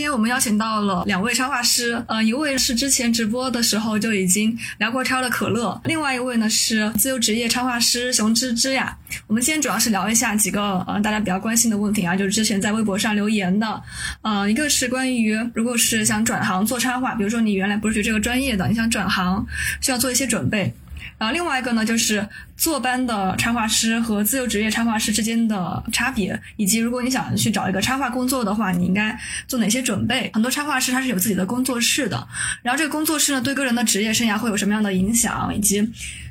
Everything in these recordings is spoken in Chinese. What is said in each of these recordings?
今天我们邀请到了两位插画师，呃，一位是之前直播的时候就已经聊过超的可乐，另外一位呢是自由职业插画师熊芝芝呀。我们今天主要是聊一下几个呃大家比较关心的问题啊，就是之前在微博上留言的，呃，一个是关于如果是想转行做插画，比如说你原来不是学这个专业的，你想转行需要做一些准备。然后另外一个呢，就是坐班的插画师和自由职业插画师之间的差别，以及如果你想去找一个插画工作的话，你应该做哪些准备？很多插画师他是有自己的工作室的，然后这个工作室呢，对个人的职业生涯会有什么样的影响，以及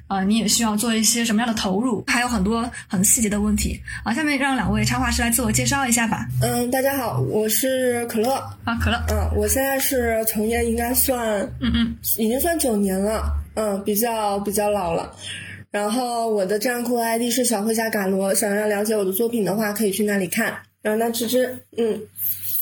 啊，你也需要做一些什么样的投入？还有很多很细节的问题啊。下面让两位插画师来自我介绍一下吧。嗯，大家好，我是可乐啊，可乐。嗯，我现在是从业应该算，嗯嗯，已经算九年了。嗯，比较比较老了。然后我的账户 ID 是小绘侠嘎罗，想要了解我的作品的话，可以去那里看。然后那芝芝，嗯。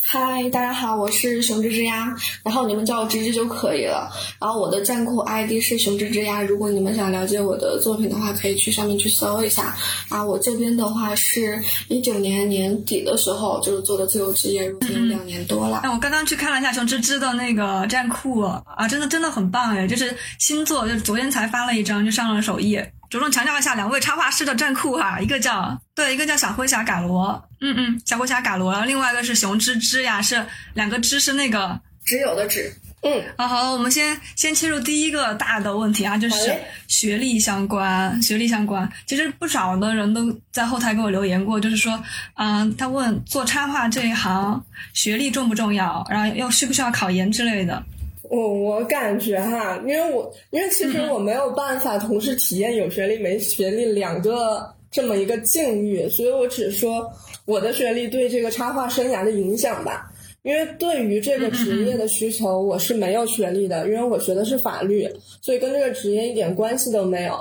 嗨，大家好，我是熊吱吱呀，然后你们叫我吱吱就可以了。然后我的站酷 ID 是熊吱吱呀，如果你们想了解我的作品的话，可以去上面去搜一下。啊，我这边的话是一九年年底的时候就是做的自由职业，如今两年多了。那我刚刚去看了一下熊吱吱的那个站酷啊，真的真的很棒哎，就是新作，就昨天才发了一张就上了首页。着重强调一下两位插画师的战库哈，一个叫对，一个叫小灰侠嘎罗，嗯嗯，小灰侠嘎罗，然后另外一个是熊吱吱呀，是两个吱是那个。只有的只，嗯，啊好，我们先先切入第一个大的问题啊，就是学历相关，学历相关，其实不少的人都在后台给我留言过，就是说，嗯，他问做插画这一行学历重不重要，然后要需不需要考研之类的。我我感觉哈，因为我因为其实我没有办法同时体验有学历没学历两个这么一个境遇，所以我只说我的学历对这个插画生涯的影响吧。因为对于这个职业的需求，我是没有学历的，因为我学的是法律，所以跟这个职业一点关系都没有。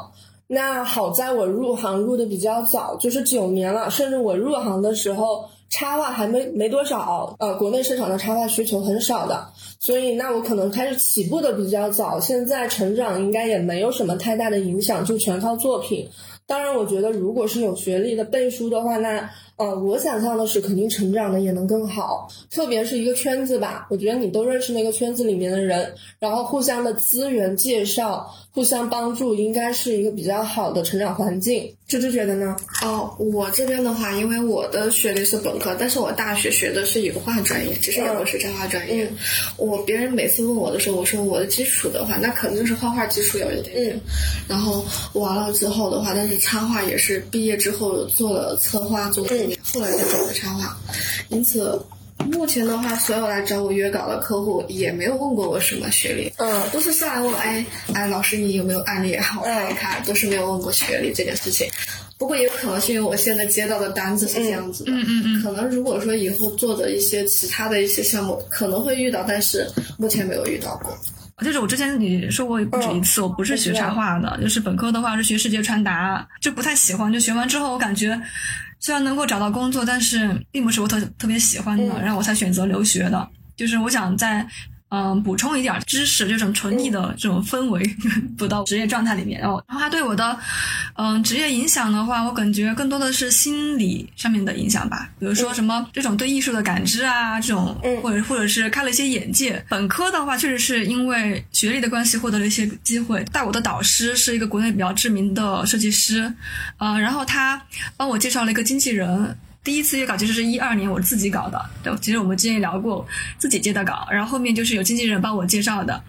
那好在我入行入的比较早，就是九年了，甚至我入行的时候插画还没没多少，呃，国内市场的插画需求很少的。所以，那我可能开始起步的比较早，现在成长应该也没有什么太大的影响，就全靠作品。当然，我觉得如果是有学历的背书的话，那。呃，我想象的是肯定成长的也能更好，特别是一个圈子吧。我觉得你都认识那个圈子里面的人，然后互相的资源介绍、互相帮助，应该是一个比较好的成长环境。芝芝觉得呢？哦，我这边的话，因为我的学历是本科，但是我大学学的是油画专业，其实也不是插画专业。我别人每次问我的时候，我说我的基础的话，那肯定是画画基础有一点嗯。然后完了之后的话，但是插画也是毕业之后做了策划做。后来再找的插画，因此目前的话，所有来找我约稿的客户也没有问过我什么学历，嗯，都是上来问，哎哎，老师你有没有案例啊？我看一看，都是没有问过学历这件事情。不过也有可能是因为我现在接到的单子是这样子的，嗯嗯嗯，可能如果说以后做的一些其他的一些项目可能会遇到，但是目前没有遇到过。就是我之前你说过不止一次，我不是学插画的，就是本科的话是学视觉传达，就不太喜欢，就学完之后我感觉。虽然能够找到工作，但是并不是我特特别喜欢的，然后我才选择留学的。就是我想在。嗯，补充一点知识，这种纯艺的这种氛围，补到职业状态里面。然后，然后他对我的，嗯，职业影响的话，我感觉更多的是心理上面的影响吧。比如说什么这种对艺术的感知啊，这种，或者或者是开了一些眼界。本科的话，确实是因为学历的关系获得了一些机会。带我的导师是一个国内比较知名的设计师，呃，然后他帮我介绍了一个经纪人。第一次约稿其实是一二年我自己搞的，对，其实我们之前聊过自己接的稿，然后后面就是有经纪人帮我介绍的，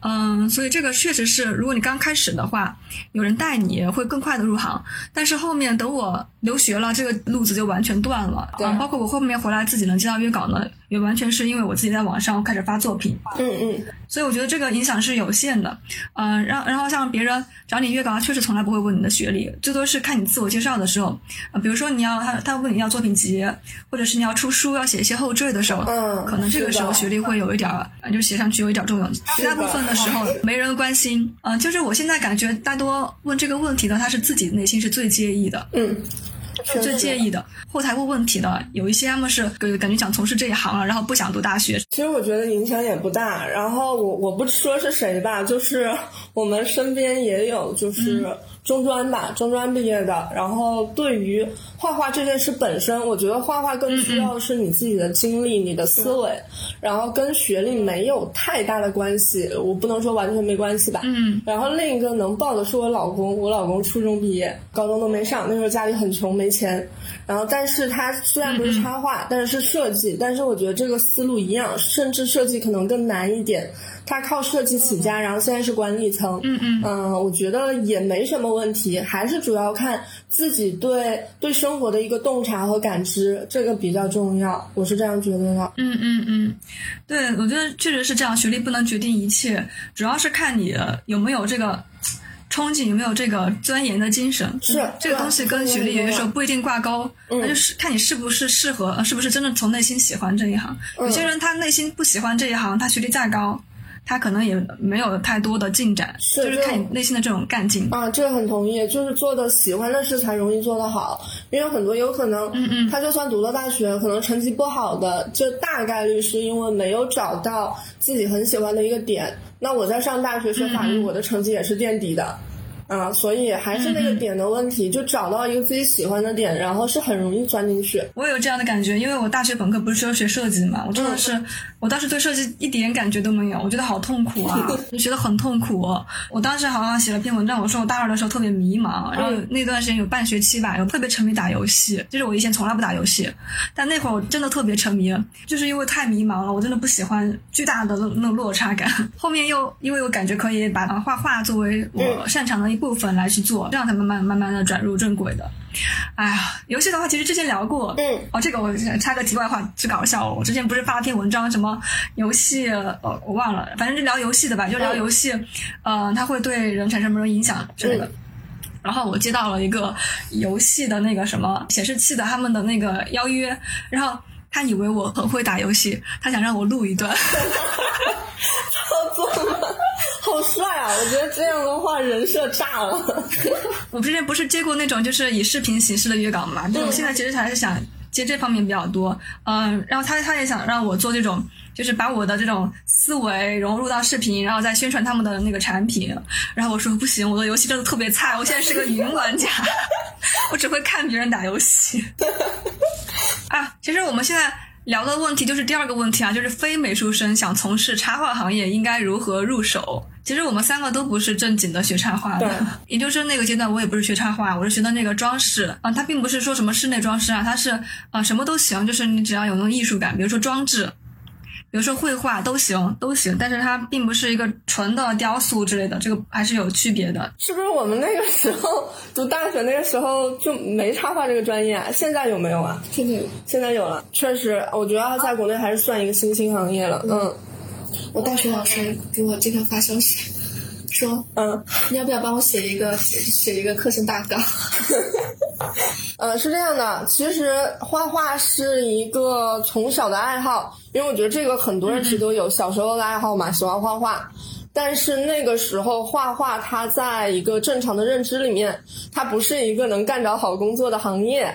嗯，所以这个确实是，如果你刚开始的话，有人带你会更快的入行，但是后面等我留学了，这个路子就完全断了，对，包括我后面回来自己能接到约稿呢。也完全是因为我自己在网上开始发作品，嗯嗯，所以我觉得这个影响是有限的，嗯，然然后像别人找你约稿，确实从来不会问你的学历，最多是看你自我介绍的时候，啊，比如说你要他他问你要作品集，或者是你要出书要写一些后缀的时候，嗯，可能这个时候学历会有一点儿，就写上去有一点作用，绝大部分的时候没人关心，嗯，就是我现在感觉大多问这个问题的他是自己内心是最介意的，嗯。最介意的后台问问题的，有一些他们是感觉想从事这一行了，然后不想读大学。其实我觉得影响也不大。然后我我不说是谁吧，就是我们身边也有就是。中专吧，中专毕业的。然后对于画画这件事本身，我觉得画画更需要是你自己的经历、你的思维，然后跟学历没有太大的关系。我不能说完全没关系吧。嗯。然后另一个能报的是我老公，我老公初中毕业，高中都没上，那时候家里很穷，没钱。然后，但是他虽然不是插画，但是是设计。但是我觉得这个思路一样，甚至设计可能更难一点。他靠设计起家，然后现在是管理层。嗯嗯。嗯，我觉得也没什么。问题还是主要看自己对对生活的一个洞察和感知，这个比较重要，我是这样觉得的。嗯嗯嗯，对，我觉得确实是这样，学历不能决定一切，主要是看你有没有这个憧憬，有没有这个钻研的精神。是这个东西跟学历有些时候不一定挂钩，那就是看你是不是适合，是不是真的从内心喜欢这一行。有些人他内心不喜欢这一行，他学历再高。他可能也没有太多的进展，就是看你内心的这种干劲啊，这个很同意，就是做的喜欢的事才容易做得好，因为很多有可能，嗯嗯，他就算读了大学，可能成绩不好的，就大概率是因为没有找到自己很喜欢的一个点。那我在上大学学法律，我的成绩也是垫底的。啊，所以还是那个点的问题，就找到一个自己喜欢的点，然后是很容易钻进去。我有这样的感觉，因为我大学本科不是说学设计嘛，我真的是，我当时对设计一点感觉都没有，我觉得好痛苦啊，就学得很痛苦。我当时好像写了篇文章，我说我大二的时候特别迷茫，然后那段时间有半学期吧，有特别沉迷打游戏，就是我以前从来不打游戏，但那会儿我真的特别沉迷，就是因为太迷茫了，我真的不喜欢巨大的那那种落差感。后面又因为我感觉可以把画画作为我擅长的一。部分来去做，这样才慢慢慢慢的转入正轨的。哎呀，游戏的话，其实之前聊过。嗯。哦，这个我插个题外话，最搞笑。我之前不是发了篇文章，什么游戏？呃，我忘了，反正就聊游戏的吧，就聊游戏。嗯。它会对人产生什么影响之类的。然后我接到了一个游戏的那个什么显示器的他们的那个邀约，然后他以为我很会打游戏，他想让我录一段。操作吗？好帅啊！我觉得这样的话人设炸了。我之前不是接过那种就是以视频形式的约稿嘛？我现在其实还是想接这方面比较多。嗯，然后他他也想让我做这种，就是把我的这种思维融入到视频，然后再宣传他们的那个产品。然后我说不行，我的游戏真的特别菜，我现在是个云玩家，我只会看别人打游戏。啊，其实我们现在。聊的问题就是第二个问题啊，就是非美术生想从事插画行业应该如何入手？其实我们三个都不是正经的学插画的，研究生那个阶段我也不是学插画，我是学的那个装饰啊，它并不是说什么室内装饰啊，它是啊什么都行，就是你只要有那种艺术感，比如说装置。比如说绘画都行，都行，但是它并不是一个纯的雕塑之类的，这个还是有区别的。是不是我们那个时候读大学那个时候就没插画这个专业？啊？现在有没有啊？现在有，现在有了。确实，我觉得在国内还是算一个新兴行业了。嗯，我大学老师给我经常发消息。说嗯，你要不要帮我写一个写一个课程大纲？呃，是这样的，其实画画是一个从小的爱好，因为我觉得这个很多人其实都有小时候的爱好嘛，喜欢画画。但是那个时候画画，它在一个正常的认知里面，它不是一个能干着好工作的行业。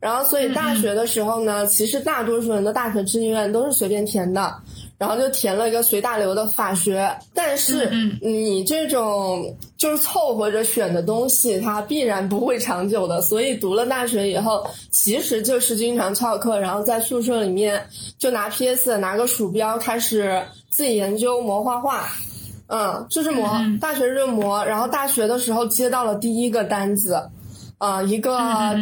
然后，所以大学的时候呢，其实大多数人的大学志愿都是随便填的。然后就填了一个随大流的法学，但是你这种就是凑合着选的东西，它必然不会长久的。所以读了大学以后，其实就是经常翘课，然后在宿舍里面就拿 PS，拿个鼠标开始自己研究磨画画，嗯，就是磨。大学是磨，然后大学的时候接到了第一个单子。啊，一个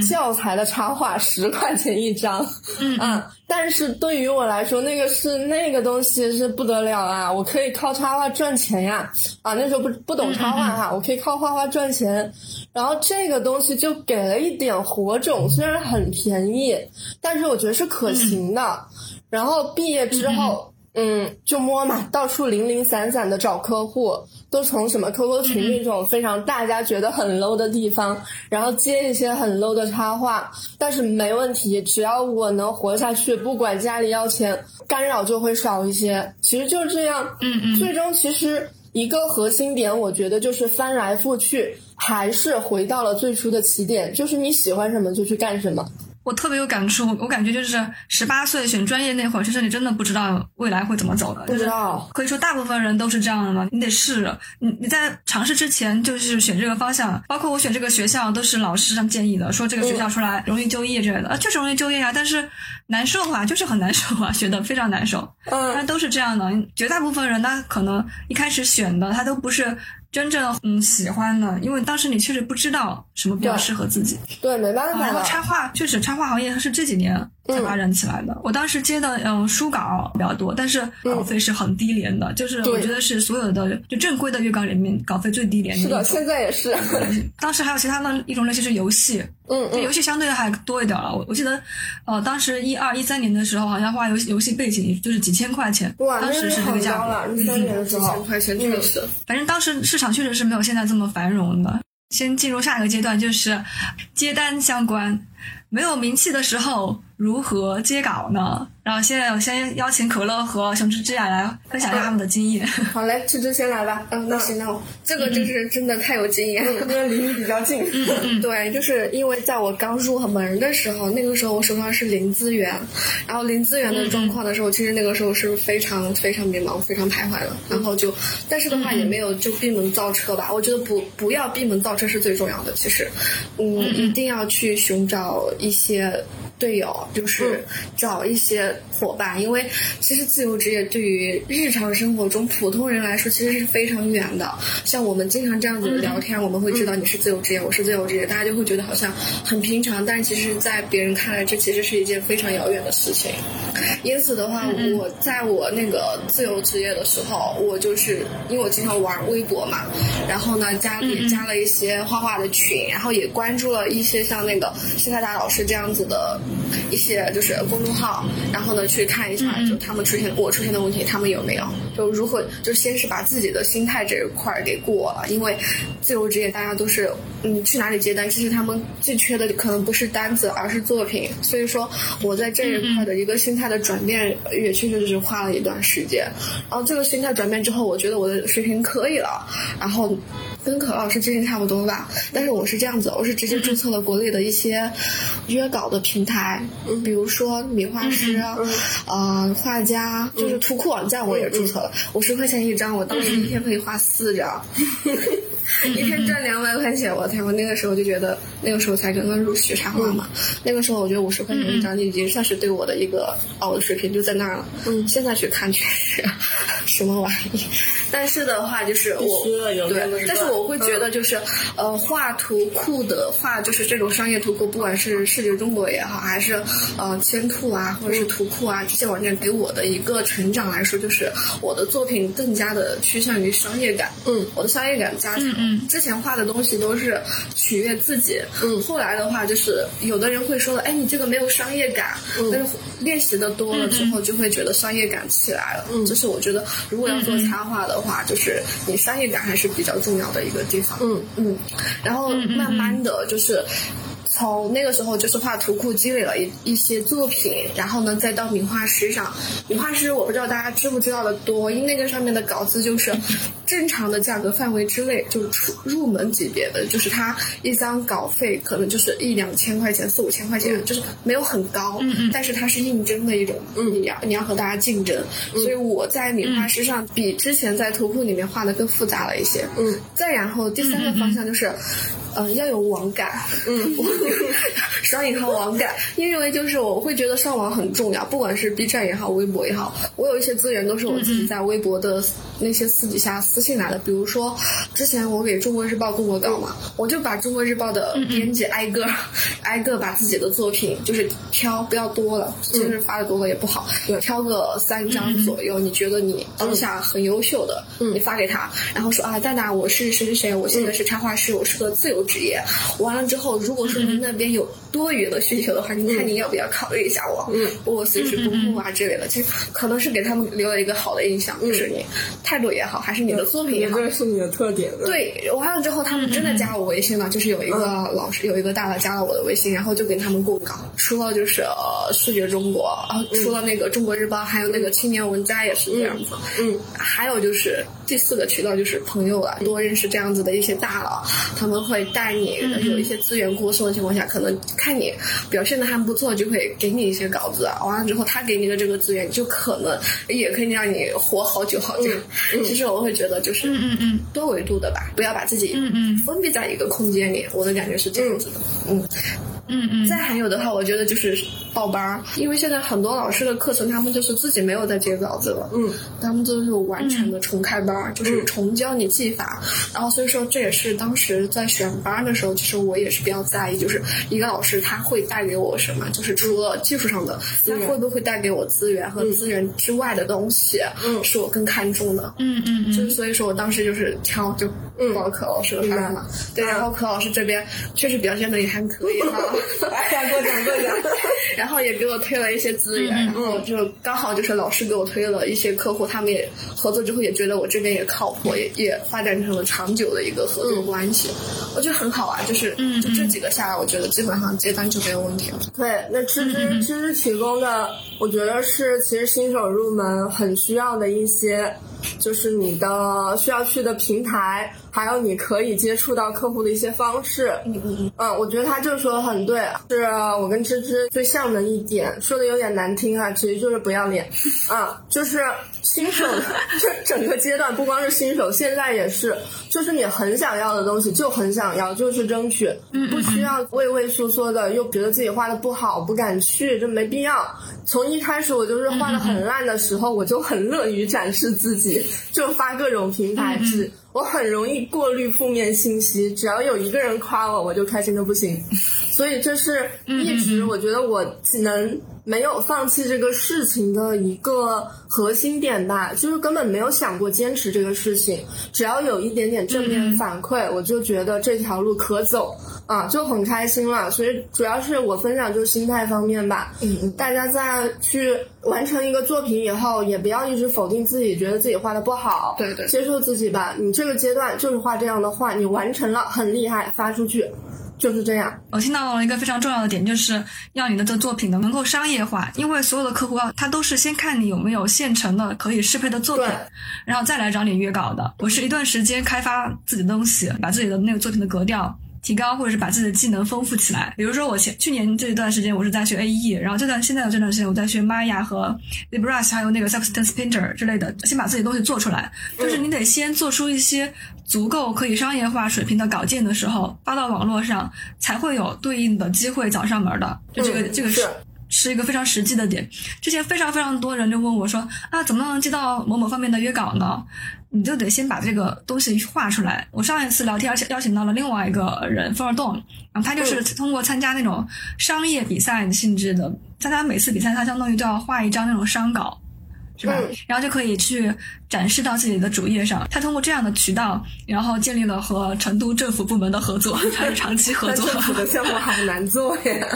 教材的插画十块钱一张，嗯，但是对于我来说，那个是那个东西是不得了啊！我可以靠插画赚钱呀！啊，那时候不不懂插画哈，我可以靠画画赚钱。然后这个东西就给了一点火种，虽然很便宜，但是我觉得是可行的。然后毕业之后。嗯，就摸嘛，到处零零散散的找客户，都从什么 QQ 群那种非常大家觉得很 low 的地方，然后接一些很 low 的插画，但是没问题，只要我能活下去，不管家里要钱，干扰就会少一些。其实就是这样，嗯嗯，最终其实一个核心点，我觉得就是翻来覆去，还是回到了最初的起点，就是你喜欢什么就去干什么。我特别有感触，我感觉就是十八岁选专业那会儿，其实你真的不知道未来会怎么走的。不知道，可以说大部分人都是这样的嘛。你得试，你你在尝试之前就是选这个方向，包括我选这个学校都是老师上建议的，说这个学校出来容易就业之类的，啊，就是容易就业啊，但是难受啊，就是很难受啊，学的非常难受。嗯，但都是这样的，绝大部分人他可能一开始选的他都不是。真正嗯喜欢的，因为当时你确实不知道什么比较适合自己。对，没办法。然后插画确实插画行业它是这几年才发展起来的。我当时接的嗯书稿比较多，但是稿费是很低廉的，就是我觉得是所有的就正规的月稿里面稿费最低廉的。是的，现在也是。当时还有其他的一种类型是游戏，嗯，游戏相对还多一点了。我我记得呃当时一二一三年的时候，好像画游戏游戏背景就是几千块钱。哇，当时是这个价格。一三年的时候，几千块钱确实。反正当时市。场确实是没有现在这么繁荣的。先进入下一个阶段，就是接单相关。没有名气的时候，如何接稿呢？然后现在我先邀请可乐和熊芝芝雅来分享一下他们的经验。好嘞，芝芝先来吧。嗯，那行，那我这个就是真的太有经验，因为离你比较近。对，就是因为在我刚入门的时候，那个时候我手上是零资源，然后零资源的状况的时候，其实那个时候是非常非常迷茫、非常徘徊的。然后就，但是的话也没有就闭门造车吧。我觉得不不要闭门造车是最重要的。其实，嗯，一定要去寻找一些。队友就是找一些伙伴，因为其实自由职业对于日常生活中普通人来说其实是非常远的。像我们经常这样子聊天，我们会知道你是自由职业，我是自由职业，大家就会觉得好像很平常，但其实，在别人看来，这其实是一件非常遥远的事情。因此的话，我在我那个自由职业的时候，我就是因为我经常玩微博嘛，然后呢，加也加了一些画画的群，然后也关注了一些像那个谢太达老师这样子的。一些就是公众号，然后呢去看一下，就他们出现我出现的问题，他们有没有？就如何就先是把自己的心态这一块儿给过了，因为自由职业大家都是嗯去哪里接单，其实他们最缺的可能不是单子，而是作品。所以说我在这一块的一个心态的转变，也确实是花了一段时间。然后这个心态转变之后，我觉得我的水平可以了，然后。跟可老师之前差不多吧，但是我是这样子，我是直接注册了国内的一些约稿的平台，比如说米画师啊，呃，画家，就是图库网站我也注册了，五十块钱一张，我当时一天可以画四张。一天赚两百块钱，我天！我那个时候就觉得，那个时候才刚刚入学插画嘛。那个时候我觉得五十块钱一张就已经算是对我的一个哦，的水平就在那儿了。嗯，现在去看确实 什么玩意。但是的话，就是我对，但是我会觉得就是，呃，画图库的画，就是这种商业图库，不管是视觉中国也好，还是呃千兔啊，或者是图库啊这些网站，给我的一个成长来说，就是我的作品更加的趋向于商业感。嗯，我的商业感加强。嗯，之前画的东西都是取悦自己。嗯，后来的话就是有的人会说了，哎，你这个没有商业感。嗯，但是练习的多了之后，就会觉得商业感起来了。嗯，这是我觉得如果要做插画的话，就是你商业感还是比较重要的一个地方。嗯嗯，然后慢慢的就是。从那个时候就是画图库积累了一一些作品，然后呢再到名画师上。名画师我不知道大家知不知道的多，因为那个上面的稿子就是正常的价格范围之内，就是出入门级别的，就是它一张稿费可能就是一两千块钱、四五千块钱，就是没有很高。嗯嗯。但是它是应征的一种，嗯，你要你要和大家竞争，所以我在名画师上比之前在图库里面画的更复杂了一些。嗯。再然后第三个方向就是。嗯，要有网感，嗯，双引号网感，因为就是我会觉得上网很重要，不管是 B 站也好，微博也好，我有一些资源都是我自己在微博的那些私底下私信来的，比如说之前我给中国日报供过稿嘛，我就把中国日报的编辑挨个挨个把自己的作品就是挑不要多了，其实发的多了也不好，挑个三张左右，你觉得你当下很优秀的，你发给他，然后说啊，蛋蛋，我是谁谁谁，我现在是插画师，我是个自由。职业。完了之后，如果说您那边有多余的需求的话，你看你要不要考虑一下我？嗯，我随时不顾啊之类的，其实可能是给他们留了一个好的印象，就是你态度也好，还是你的作品也好这。个是你的特点。对，完了之后，他们真的加我微信了，就是有一个老师，有一个大佬加了我的微信，然后就跟他们供稿，除了就是呃视觉中国，啊，除了那个中国日报，还有那个青年文摘也是这样子，嗯，还有就是第四个渠道就是朋友了，多认识这样子的一些大佬，他们会带你有一些资源过剩的情况下，可能看你表现的还不错，就会给你一些稿子，完了之后他给你的这个资源，就可能也可以让你活好久好久。其实我会觉得就是嗯嗯多维度的吧，不要把自己嗯嗯封闭在一个空间里，我的感觉是这样子的。嗯，嗯嗯嗯。再还有的话，我觉得就是报班儿，因为现在很多老师的课程，他们就是自己没有在接稿子了，嗯，他们都是完全的重开班儿，就是重教你技法。然后所以说这也是当时在选班的时候，其实我也是比较在意，就是一个老师他会带给我什么，就是除了技术上的，他会不会带给我资源和资源之外的东西，嗯。是我更看重的。嗯嗯嗯。就是所以说我当时就是挑就报了柯老师的班嘛，对，然后柯老师这边确实表现的也还可以哈，哎呀，过奖过奖。然后也给我推了一些资源，然后就刚好就是老师给我推了一些客户，他们也合作之后也觉得我这边也靠谱，也也发展成了长久的一个合作关系，我觉得很好啊，就是就这几个下来，我觉得基本上接单就没有问题了。对，那芝芝芝芝提供的，我觉得是其实新手入门很需要的一些，就是你的需要去的平台，还有你可以接触到客户的一些方式。嗯嗯嗯，嗯，我觉得他这个说的很对，是我跟芝芝最像的一点，说的有点难听啊，其实就是不要脸，啊，就是新手，就整个阶段不光是新手，现在也是，就是你很想要的东西就很想要，就去争取，不需要畏畏缩缩的，又觉得自己画的不好不敢去，这没必要。从一开始我就是画的很烂的时候，我就很乐于展示自己，就发各种平台是。我很容易过滤负面信息，只要有一个人夸我，我就开心的不行。所以这是一直我觉得我只能没有放弃这个事情的一个核心点吧，就是根本没有想过坚持这个事情。只要有一点点正面反馈，我就觉得这条路可走啊，就很开心了。所以主要是我分享就是心态方面吧。嗯嗯，大家在去完成一个作品以后，也不要一直否定自己，觉得自己画的不好。对对接受自己吧。你这个阶段就是画这样的画，你完成了，很厉害，发出去，就是这样。我听到了一个非常重要的点，就是要你的这作品呢能够商业化，因为所有的客户啊，他都是先看你有没有现成的可以适配的作品，然后再来找你约稿的。我是一段时间开发自己的东西，把自己的那个作品的格调。提高，或者是把自己的技能丰富起来。比如说，我前去年这一段时间，我是在学 AE，然后这段现在的这段时间，我在学 Maya 和 ZBrush，还有那个 Substance Painter 之类的，先把自己的东西做出来。就是你得先做出一些足够可以商业化水平的稿件的时候，发到网络上，才会有对应的机会找上门的。就这个，嗯这个是是一个非常实际的点。之前非常非常多人就问我说啊，怎么能接到某某方面的约稿呢？你就得先把这个东西画出来。我上一次聊天邀请邀请到了另外一个人 d o n 然后他就是通过参加那种商业比赛性质的，参加每次比赛，他相当于都要画一张那种商稿。是吧？嗯然后就可以去展示到自己的主页上。他通过这样的渠道，然后建立了和成都政府部门的合作，还是长期合但作。政府的项目好难做呀。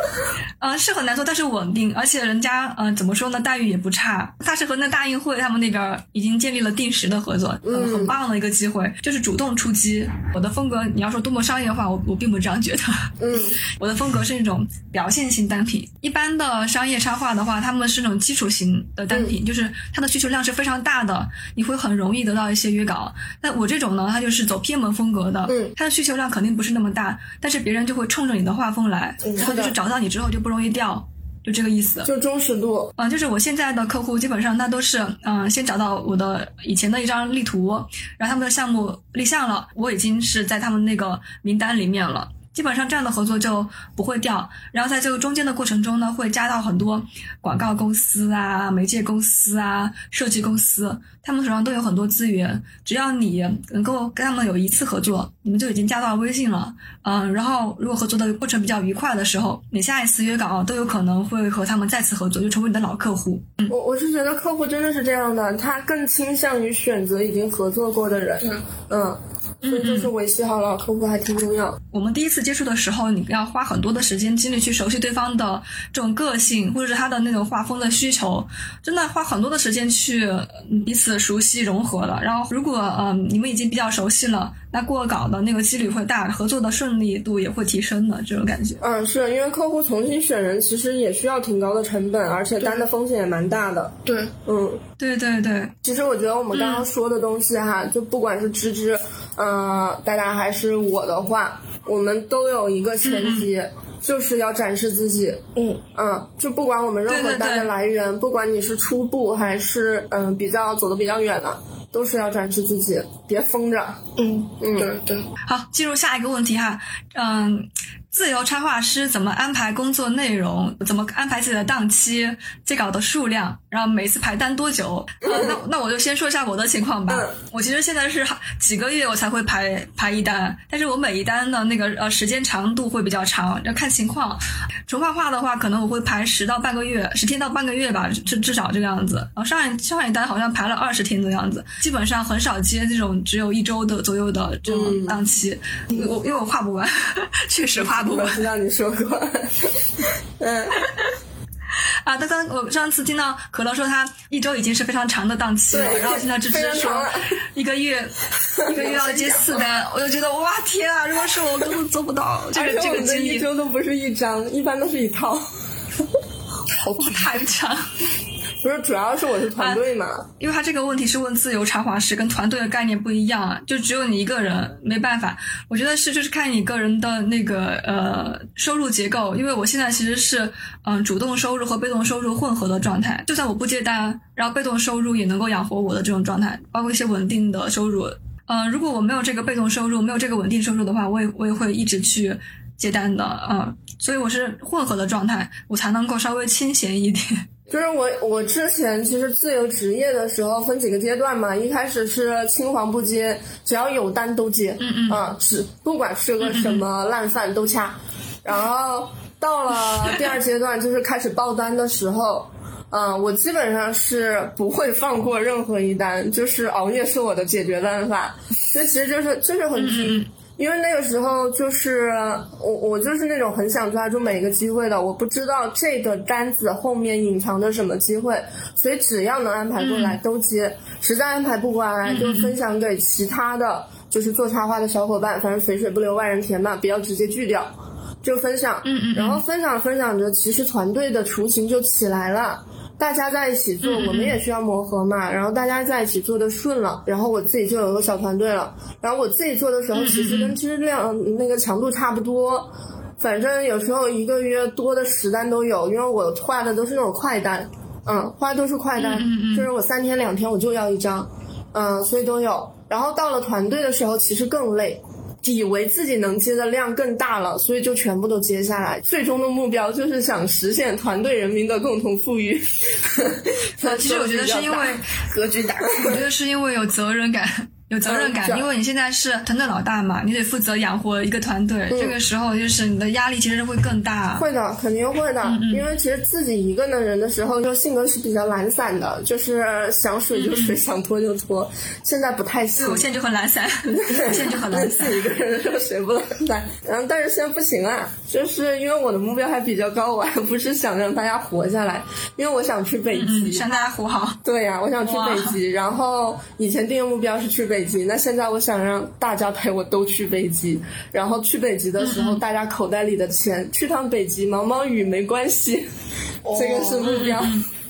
呃，是很难做，但是稳定，而且人家呃怎么说呢，待遇也不差。他是和那大运会他们那边已经建立了定时的合作，嗯很棒的一个机会，就是主动出击。我的风格，你要说多么商业化，我我并不这样觉得。嗯，我的风格是那种表现型单品。一般的商业插画的话，他们是那种基础型的单品，就是它的需求量是非常大的，你会很容易得到一些约稿。那我这种呢，它就是走偏门风格的，嗯它的需求量肯定不是那么大，但是别人就会冲着你的画风来，嗯然后就是找到你之后就不容易掉。就这个意思，就忠实度。嗯，就是我现在的客户基本上那都是，嗯，先找到我的以前的一张例图，然后他们的项目立项了，我已经是在他们那个名单里面了。基本上这样的合作就不会掉，然后在这个中间的过程中呢，会加到很多广告公司啊、媒介公司啊、设计公司，他们手上都有很多资源，只要你能够跟他们有一次合作，你们就已经加到微信了，嗯，然后如果合作的过程比较愉快的时候，你下一次约稿都有可能会和他们再次合作，就成为你的老客户。嗯。我我是觉得客户真的是这样的，他更倾向于选择已经合作过的人。嗯。嗯，所以就是维系好了客户还挺重要。我们第一次接触的时候，你要花很多的时间精力去熟悉对方的这种个性，或者是他的那种画风的需求，真的花很多的时间去彼此熟悉融合了。然后如果嗯你们已经比较熟悉了。那过稿的那个几率会大，合作的顺利度也会提升的这种感觉。嗯，是因为客户重新选人，其实也需要挺高的成本，而且单的风险也蛮大的。对，嗯，对对对。其实我觉得我们刚刚说的东西哈，就不管是芝芝，嗯，大家还是我的话，我们都有一个前提，就是要展示自己。嗯嗯，就不管我们任何单的来源，不管你是初步还是嗯比较走的比较远的。都是要展示自己，别疯着。嗯嗯，对对。好，进入下一个问题哈，嗯。自由插画师怎么安排工作内容？怎么安排自己的档期、接稿的数量？然后每次排单多久？那那我就先说一下我的情况吧。我其实现在是几个月我才会排排一单，但是我每一单的那个呃时间长度会比较长，要看情况。纯画画的话，可能我会排十到半个月，十天到半个月吧，至至少这个样子。然后上一上一单好像排了二十天的样子，基本上很少接这种只有一周的左右的这种档期。我因为我画不完，确实画。我知道你说过，嗯，啊，他刚我上次听到可乐说他一周已经是非常长的档期了，然后听到芝芝说一个月 一个月要接四单，我就觉得哇天啊！如果是我根本做不到这个这个经历，一周都不是一张，一般都是一套，好太长。不是，主要是我是团队嘛，因为他这个问题是问自由插画师，跟团队的概念不一样啊，就只有你一个人，没办法。我觉得是就是看你个人的那个呃收入结构，因为我现在其实是嗯主动收入和被动收入混合的状态，就算我不接单，然后被动收入也能够养活我的这种状态，包括一些稳定的收入。呃，如果我没有这个被动收入，没有这个稳定收入的话，我也我也会一直去接单的嗯，所以我是混合的状态，我才能够稍微清闲一点。就是我，我之前其实自由职业的时候分几个阶段嘛，一开始是青黄不接，只要有单都接，嗯嗯，啊，是不管是个什么烂饭都掐，然后到了第二阶段就是开始爆单的时候，嗯，我基本上是不会放过任何一单，就是熬夜是我的解决办法，所以其实就是就是很拼。因为那个时候就是我，我就是那种很想抓住每一个机会的。我不知道这个单子后面隐藏着什么机会，所以只要能安排过来都接。实在安排不过来，就分享给其他的就是做插画的小伙伴。反正肥水不流外人田嘛，不要直接拒掉，就分享。嗯嗯。然后分享分享着，其实团队的雏形就起来了。大家在一起做，我们也需要磨合嘛。然后大家在一起做的顺了，然后我自己就有个小团队了。然后我自己做的时候，其实跟质量那个强度差不多。反正有时候一个月多的十单都有，因为我画的都是那种快单，嗯，画的都是快单，就是我三天两天我就要一张，嗯，所以都有。然后到了团队的时候，其实更累。以为自己能接的量更大了，所以就全部都接下来。最终的目标就是想实现团队人民的共同富裕。其实我觉得是因为 格局大，我觉得是因为有责任感。有责任感，因为你现在是团队老大嘛，你得负责养活一个团队。这个时候就是你的压力其实会更大。会的，肯定会的。因为其实自己一个的人的时候，就性格是比较懒散的，就是想水就水，想拖就拖。现在不太行。我现在就很懒散，现在就很懒散。自己一个人的时候谁不懒散？然后但是现在不行啊，就是因为我的目标还比较高，我还不是想让大家活下来，因为我想去北极，想大家活好。对呀，我想去北极。然后以前定的目标是去北。北极，那现在我想让大家陪我都去北极，然后去北极的时候，大家口袋里的钱，去趟北极毛毛雨没关系，这个是目标。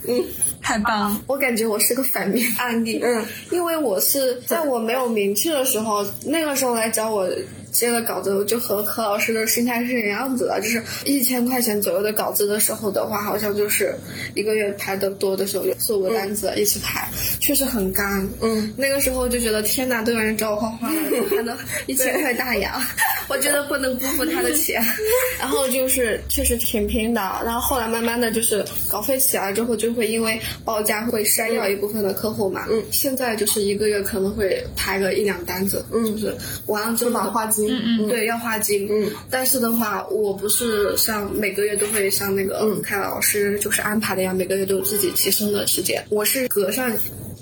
嗯，太棒了！我感觉我是个反面案例，嗯，因为我是在我没有名气的时候，那个时候来找我。接了稿子，就和何老师的心态是一样子的，就是一千块钱左右的稿子的时候的话，好像就是一个月排的多的时候，有四五个单子一起排，确实很干。嗯，那个时候就觉得天哪，都有人找我画画了，还能 一千块大洋，我觉得不能辜负他的钱。然后就是确实挺拼的，然后后来慢慢的就是稿费起来之后，就会因为报价会筛掉一部分的客户嘛。嗯，现在就是一个月可能会排个一两单子，嗯，就是完了之后画金。嗯嗯，对，要画金。嗯，但是的话，我不是像每个月都会像那个嗯凯老师就是安排的样，每个月都有自己提升的时间。我是隔上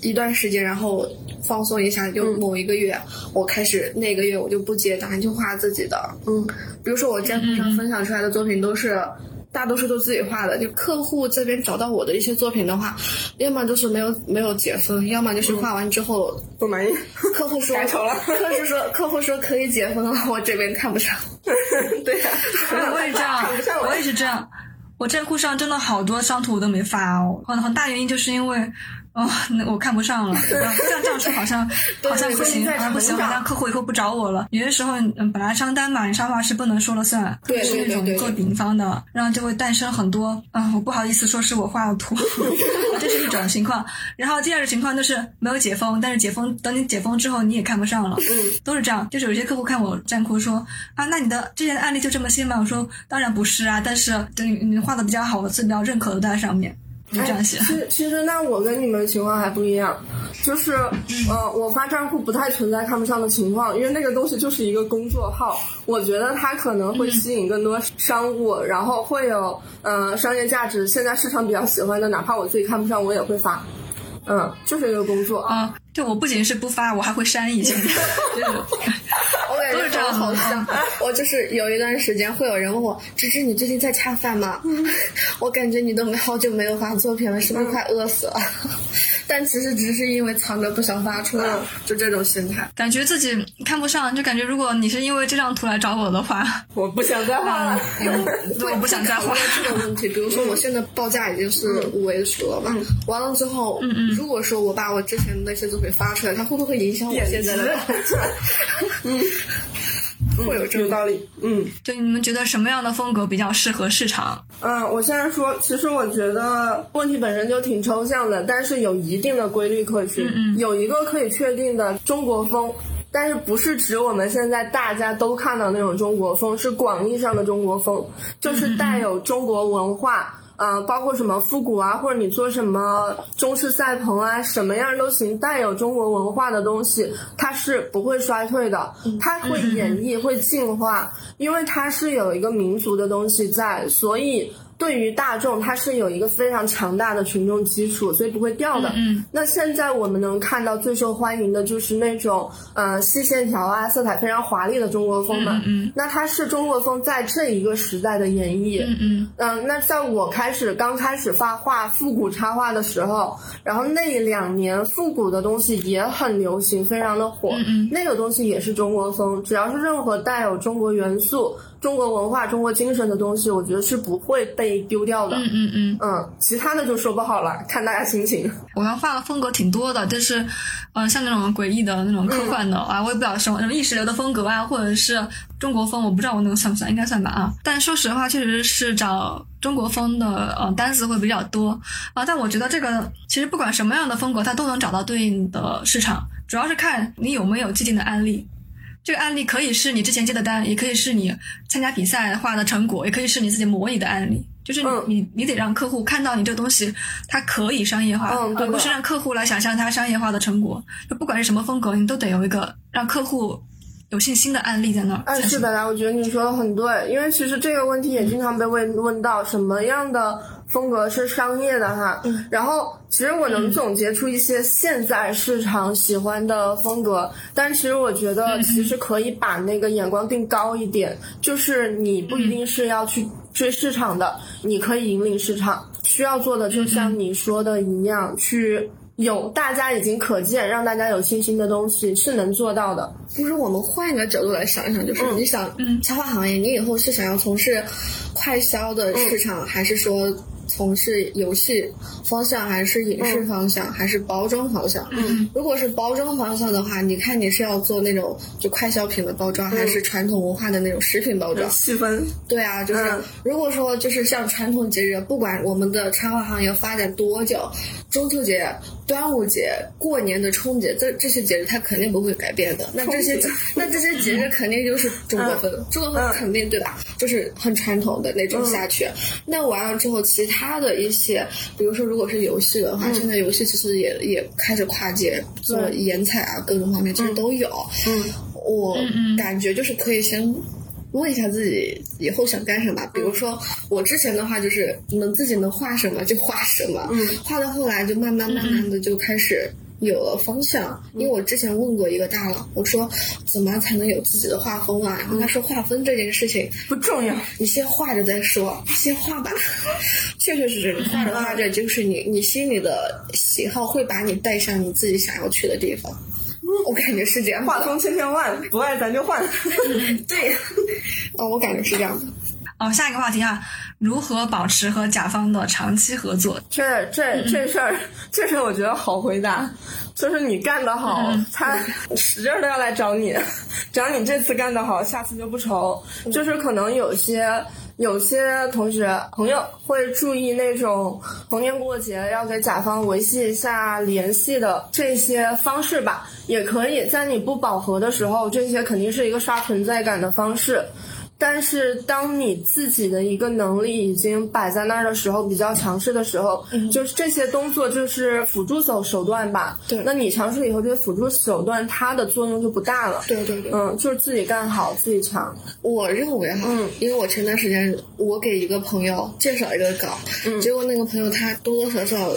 一段时间，然后放松一下，就某一个月，我开始那个月我就不接单，就画自己的。嗯，比如说我站铺上分享出来的作品都是。大多数都自己画的，就客户这边找到我的一些作品的话，要么就是没有没有解封，要么就是画完之后不满意。客户说改丑了，客户说客户说可以解封了，我这边看不上。对呀，我也这样，我也是这样。我这库上真的好多商图我都没发哦，很很大原因就是因为。哦，那我看不上了。这样这样说好像 好像不行，不行，好像客户以后不找我了。有些时候，嗯，本来商单嘛，你插画师不能说了算，对是那种做丙方的，然后就会诞生很多啊，我不好意思说是我画的图，这是一种情况。然后第二个情况就是没有解封，但是解封等你解封之后你也看不上了，嗯，都是这样。就是有些客户看我站哭说啊，那你的之前的案例就这么些吗？我说当然不是啊，但是等你你画的比较好的字比较认可的在上面。哎，其实其实那我跟你们情况还不一样，就是，呃，我发账户不太存在看不上的情况，因为那个东西就是一个工作号，我觉得它可能会吸引更多商务，然后会有呃商业价值，现在市场比较喜欢的，哪怕我自己看不上，我也会发，嗯，就是一个工作啊。就我不仅是不发，我还会删一些。我感觉这样好像，我就是有一段时间会有人问我：“芝芝，你最近在恰饭吗？” 我感觉你都没好久没有发作品了，是不是快饿死了？但其实只是因为藏着不想发出来，就这种心态。感觉自己看不上，就感觉如果你是因为这张图来找我的话，我不想再画了。我不想再画这个问题。比如说，我现在报价已经是五位数了嘛，完了之后，如果说我把我之前那些作品发出来，它会不会影响我现在的？嗯，会有这有道理。嗯，就你们觉得什么样的风格比较适合市场？嗯，我现在说，其实我觉得问题本身就挺抽象的，但是有一定的规律可循。嗯有一个可以确定的中国风，但是不是指我们现在大家都看到那种中国风，是广义上的中国风，就是带有中国文化。呃，包括什么复古啊，或者你做什么中式赛棚啊，什么样都行，带有中国文化的东西，它是不会衰退的，它会演绎，会进化，因为它是有一个民族的东西在，所以。对于大众，它是有一个非常强大的群众基础，所以不会掉的。嗯，那现在我们能看到最受欢迎的就是那种呃细线条啊，色彩非常华丽的中国风嘛。嗯，那它是中国风在这一个时代的演绎。嗯嗯，嗯，那在我开始刚开始发画复古插画的时候，然后那两年复古的东西也很流行，非常的火。嗯，那个东西也是中国风，只要是任何带有中国元素。中国文化、中国精神的东西，我觉得是不会被丢掉的。嗯嗯嗯嗯，其他的就说不好了，看大家心情。我要画的风格挺多的，就是，嗯，像那种诡异的那种科幻的啊，我也不知道什么什么意识流的风格啊，或者是中国风，我不知道我那个算不算，应该算吧啊。但说实话，确实是找中国风的呃单子会比较多啊。但我觉得这个其实不管什么样的风格，它都能找到对应的市场，主要是看你有没有既定的案例。这个案例可以是你之前接的单，也可以是你参加比赛画的成果，也可以是你自己模拟的案例。就是你，你你得让客户看到你这个东西，它可以商业化，而不是让客户来想象它商业化的成果。就不管是什么风格，你都得有一个让客户。有信心的案例在那儿。哎，是的啦，我觉得你说的很对，因为其实这个问题也经常被问问到，什么样的风格是商业的哈。嗯。然后，其实我能总结出一些现在市场喜欢的风格，但其实我觉得其实可以把那个眼光定高一点，就是你不一定是要去追市场的，你可以引领市场。需要做的就像你说的一样，去。有大家已经可见，让大家有信心的东西是能做到的。不是我们换一个角度来想一想，就是你想，插画行业，你以后是想要从事快销的市场，还是说？从事游戏方向还是影视方向还是包装方向？嗯，如果是包装方向的话，你看你是要做那种就快消品的包装，还是传统文化的那种食品包装？细分。对啊，就是如果说就是像传统节日，不管我们的插画行业发展多久，中秋节、端午节、过年的春节，这这些节日它肯定不会改变的。那这些那这些节日肯定就是中国风，中国风肯定对吧？就是很传统的那种下去。那完了之后，其他。它的一些，比如说，如果是游戏的话，现在游戏其实也也开始跨界做颜彩啊，各种方面其实都有。嗯，我感觉就是可以先问一下自己以后想干什么。比如说，我之前的话就是能自己能画什么就画什么，画到后来就慢慢慢慢的就开始。有了方向。因为我之前问过一个大佬，我说怎么才能有自己的画风啊？然后他说画风这件事情不重要，你先画着再说，先画吧。确确实实，你画着画着，就是你你心里的喜好会把你带向你自己想要去的地方。我感觉是这样，画风千千万，不爱咱就换。对，哦，我感觉是这样的。哦，下一个话题哈，如何保持和甲方的长期合作？这这这事儿，这事儿我觉得好回答，就是你干得好，他使劲都要来找你，只要你这次干得好，下次就不愁。就是可能有些。有些同学朋友会注意那种逢年过节要给甲方维系一下联系的这些方式吧，也可以在你不饱和的时候，这些肯定是一个刷存在感的方式。但是，当你自己的一个能力已经摆在那儿的时候，比较强势的时候，就是这些动作就是辅助手手段吧。对，那你强势以后，这些辅助手段它的作用就不大了。对对对，嗯，就是自己干好，自己强。我认为哈，嗯，因为我前段时间我给一个朋友介绍一个岗，嗯，结果那个朋友他多多少少。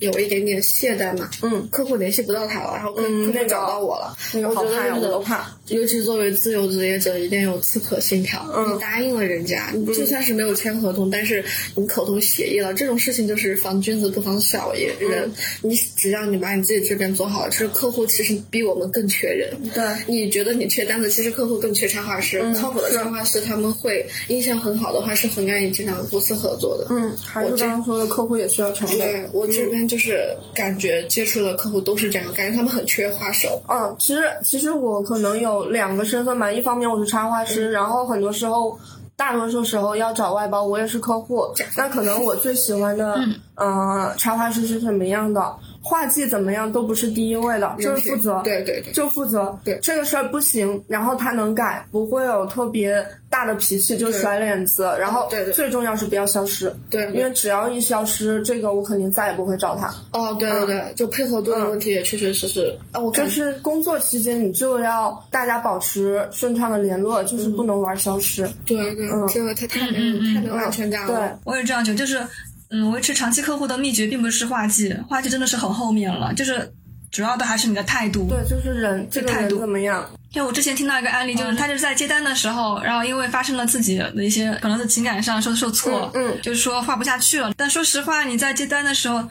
有一点点懈怠嘛，嗯，客户联系不到他了，然后客户找到我了，我觉得我都怕，尤其作为自由职业者，一定有刺客信条。你答应了人家，你就算是没有签合同，但是你口头协议了，这种事情就是防君子不防小爷人。你只要你把你自己这边做好，就是客户其实比我们更缺人。对，你觉得你缺单子，其实客户更缺插画师。靠谱的插画师他们会印象很好的话，是很愿意经常公司合作的。嗯，还是刚刚说的客户也需要成本。我这边就。就是感觉接触的客户都是这样，感觉他们很缺画手。嗯，其实其实我可能有两个身份吧，一方面我是插画师，然后很多时候，大多数时候要找外包，我也是客户。那可能我最喜欢的，嗯，插画师是什么样的？画技怎么样都不是第一位的，就是负责，对对对，就负责。对这个事儿不行，然后他能改，不会有特别大的脾气，就甩脸子。然后最重要是不要消失，对，因为只要一消失，这个我肯定再也不会找他。哦，对对对，就配合度的问题也确确实实。啊，我就是工作期间你就要大家保持顺畅的联络，就是不能玩消失。对对，这个太太太没有安全感了。对，我也这样觉得，就是。嗯，维持长期客户的秘诀并不是画技，画技真的是很后面了，就是主要的还是你的态度。对，就是人这态度怎么样？因为我之前听到一个案例，就是他就是在接单的时候，然后因为发生了自己的一些可能是情感上受受挫，嗯，就是说画不下去了。但说实话，你在接单的时候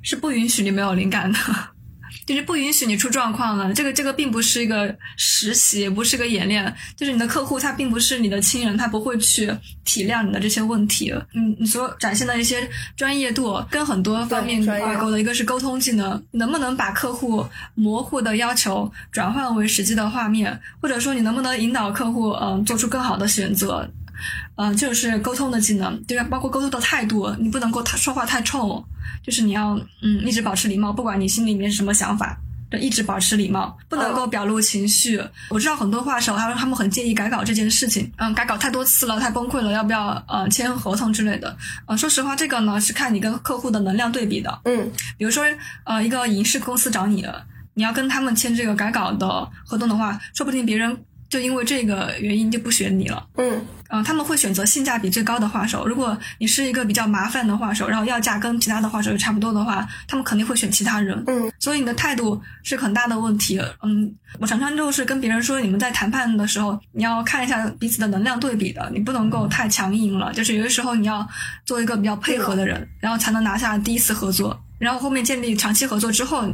是不允许你没有灵感的。就是不允许你出状况了，这个这个并不是一个实习，也不是个演练，就是你的客户他并不是你的亲人，他不会去体谅你的这些问题。嗯，你所展现的一些专业度跟很多方面挂钩的，一个是沟通技能，能不能把客户模糊的要求转换为实际的画面，或者说你能不能引导客户嗯做出更好的选择。嗯，就是沟通的技能，对吧？包括沟通的态度，你不能够太说话太冲，就是你要嗯一直保持礼貌，不管你心里面是什么想法，就一直保持礼貌，不能够表露情绪。我知道很多画手，他说他们很介意改稿这件事情，嗯，改稿太多次了，太崩溃了，要不要呃签合同之类的？呃，说实话，这个呢是看你跟客户的能量对比的。嗯，比如说呃一个影视公司找你，你要跟他们签这个改稿的合同的话，说不定别人。就因为这个原因就不选你了。嗯嗯，他们会选择性价比最高的画手。如果你是一个比较麻烦的画手，然后要价跟其他的画手又差不多的话，他们肯定会选其他人。嗯，所以你的态度是很大的问题。嗯，我常常就是跟别人说，你们在谈判的时候，你要看一下彼此的能量对比的，你不能够太强硬了。就是有的时候你要做一个比较配合的人，然后才能拿下第一次合作，然后后面建立长期合作之后。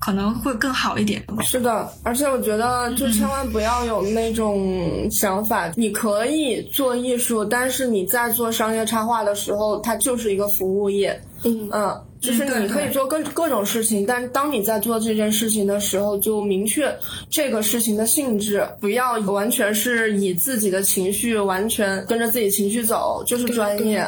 可能会更好一点。是的，而且我觉得就千万不要有那种想法，你可以做艺术，但是你在做商业插画的时候，它就是一个服务业。嗯嗯，就是你可以做各各种事情，但当你在做这件事情的时候，就明确这个事情的性质，不要完全是以自己的情绪完全跟着自己情绪走，就是专业。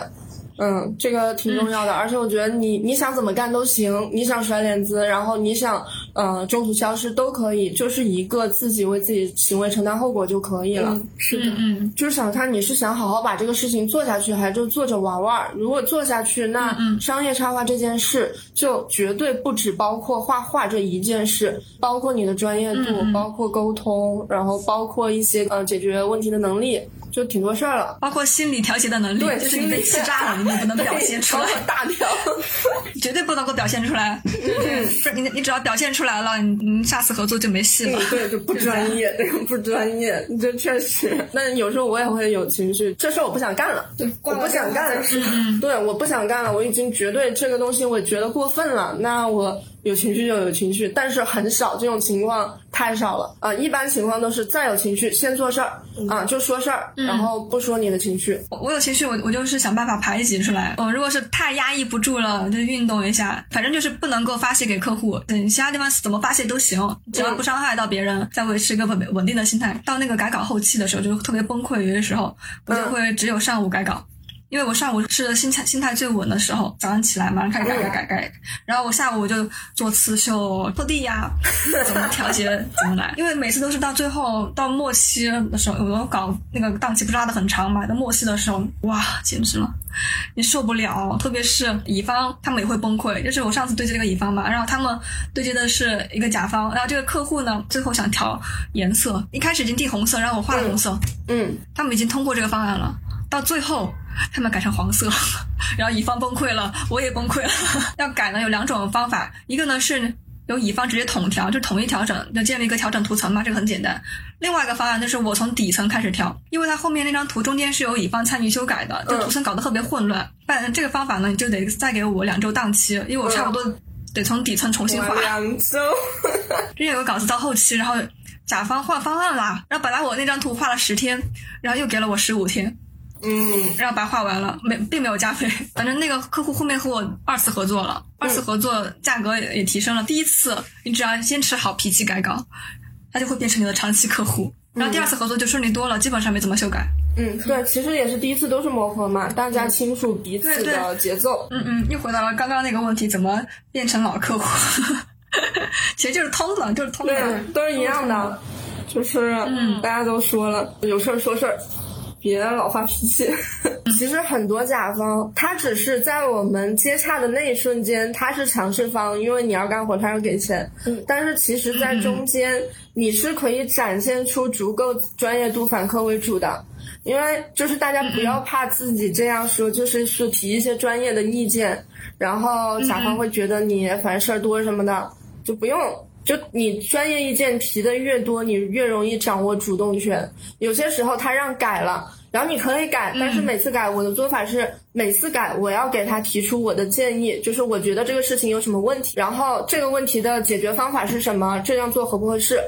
嗯，这个挺重要的，而且我觉得你你想怎么干都行，你想甩脸子，然后你想呃中途消失都可以，就是一个自己为自己行为承担后果就可以了。是的，嗯，就是想看你是想好好把这个事情做下去，还是就做着玩玩。如果做下去，那商业插画这件事就绝对不只包括画画这一件事，包括你的专业度，包括沟通，然后包括一些呃解决问题的能力。就挺多事儿了。包括心理调节的能力，对，就是你被气炸了，你也不能表现出来，大条，绝对不能够表现出来。嗯，你，你只要表现出来了，你你下次合作就没戏了。对，就不专业，对不专业，这确实。那有时候我也会有情绪，这事儿我不想干了，对，我不想干了，对，我不想干了，我已经绝对这个东西我觉得过分了，那我。有情绪就有情绪，但是很少这种情况太少了啊！一般情况都是再有情绪先做事儿啊，就说事儿，然后不说你的情绪。我有情绪，我我就是想办法排挤出来。我如果是太压抑不住了，就运动一下，反正就是不能够发泄给客户。嗯，其他地方怎么发泄都行，只要不伤害到别人，再维持一个稳稳定的心态。到那个改稿后期的时候，就特别崩溃。有些时候我就会只有上午改稿。因为我上午是心态心态最稳的时候，早上起来马上开始改改改改，然后我下午我就做刺绣、拖地呀，怎么调节怎么来。因为每次都是到最后到末期的时候，有的搞那个档期不是拉的很长嘛，到末期的时候，哇，简直了，你受不了。特别是乙方他们也会崩溃，就是我上次对接了一个乙方嘛，然后他们对接的是一个甲方，然后这个客户呢最后想调颜色，一开始已经定红色，然后我画了红色，嗯，他们已经通过这个方案了。到最后，他们改成黄色，然后乙方崩溃了，我也崩溃了。要改呢，有两种方法，一个呢是由乙方直接统调，就统一调整，就建立一个调整图层嘛，这个很简单。另外一个方案就是我从底层开始调，因为它后面那张图中间是由乙方参与修改的，就图层搞得特别混乱。但这个方法呢，你就得再给我两周档期，因为我差不多得从底层重新画。两周。之前有个稿子到后期，然后甲方换方案啦，然后本来我那张图画了十天，然后又给了我十五天。嗯，然后把画完了，没并没有加费。反正那个客户后面和我二次合作了，二次合作价格也也提升了。第一次你只要坚持好脾气改稿，他就会变成你的长期客户。然后第二次合作就顺利多了，基本上没怎么修改。嗯，对，其实也是第一次都是磨合嘛，大家清楚彼此的节奏。嗯嗯，又回到了刚刚那个问题，怎么变成老客户？其实就是通了，就是通了，对，都是一样的，就是嗯，大家都说了，有事儿说事儿。别老发脾气。其实很多甲方，他只是在我们接洽的那一瞬间，他是强势方，因为你要干活，他要给钱。嗯。但是其实，在中间，你是可以展现出足够专业度、反客为主的。因为就是大家不要怕自己这样说，就是说提一些专业的意见，然后甲方会觉得你烦事儿多什么的，就不用。就你专业意见提的越多，你越容易掌握主动权。有些时候他让改了，然后你可以改，但是每次改我的做法是每次改我要给他提出我的建议，就是我觉得这个事情有什么问题，然后这个问题的解决方法是什么，这样做合不合适，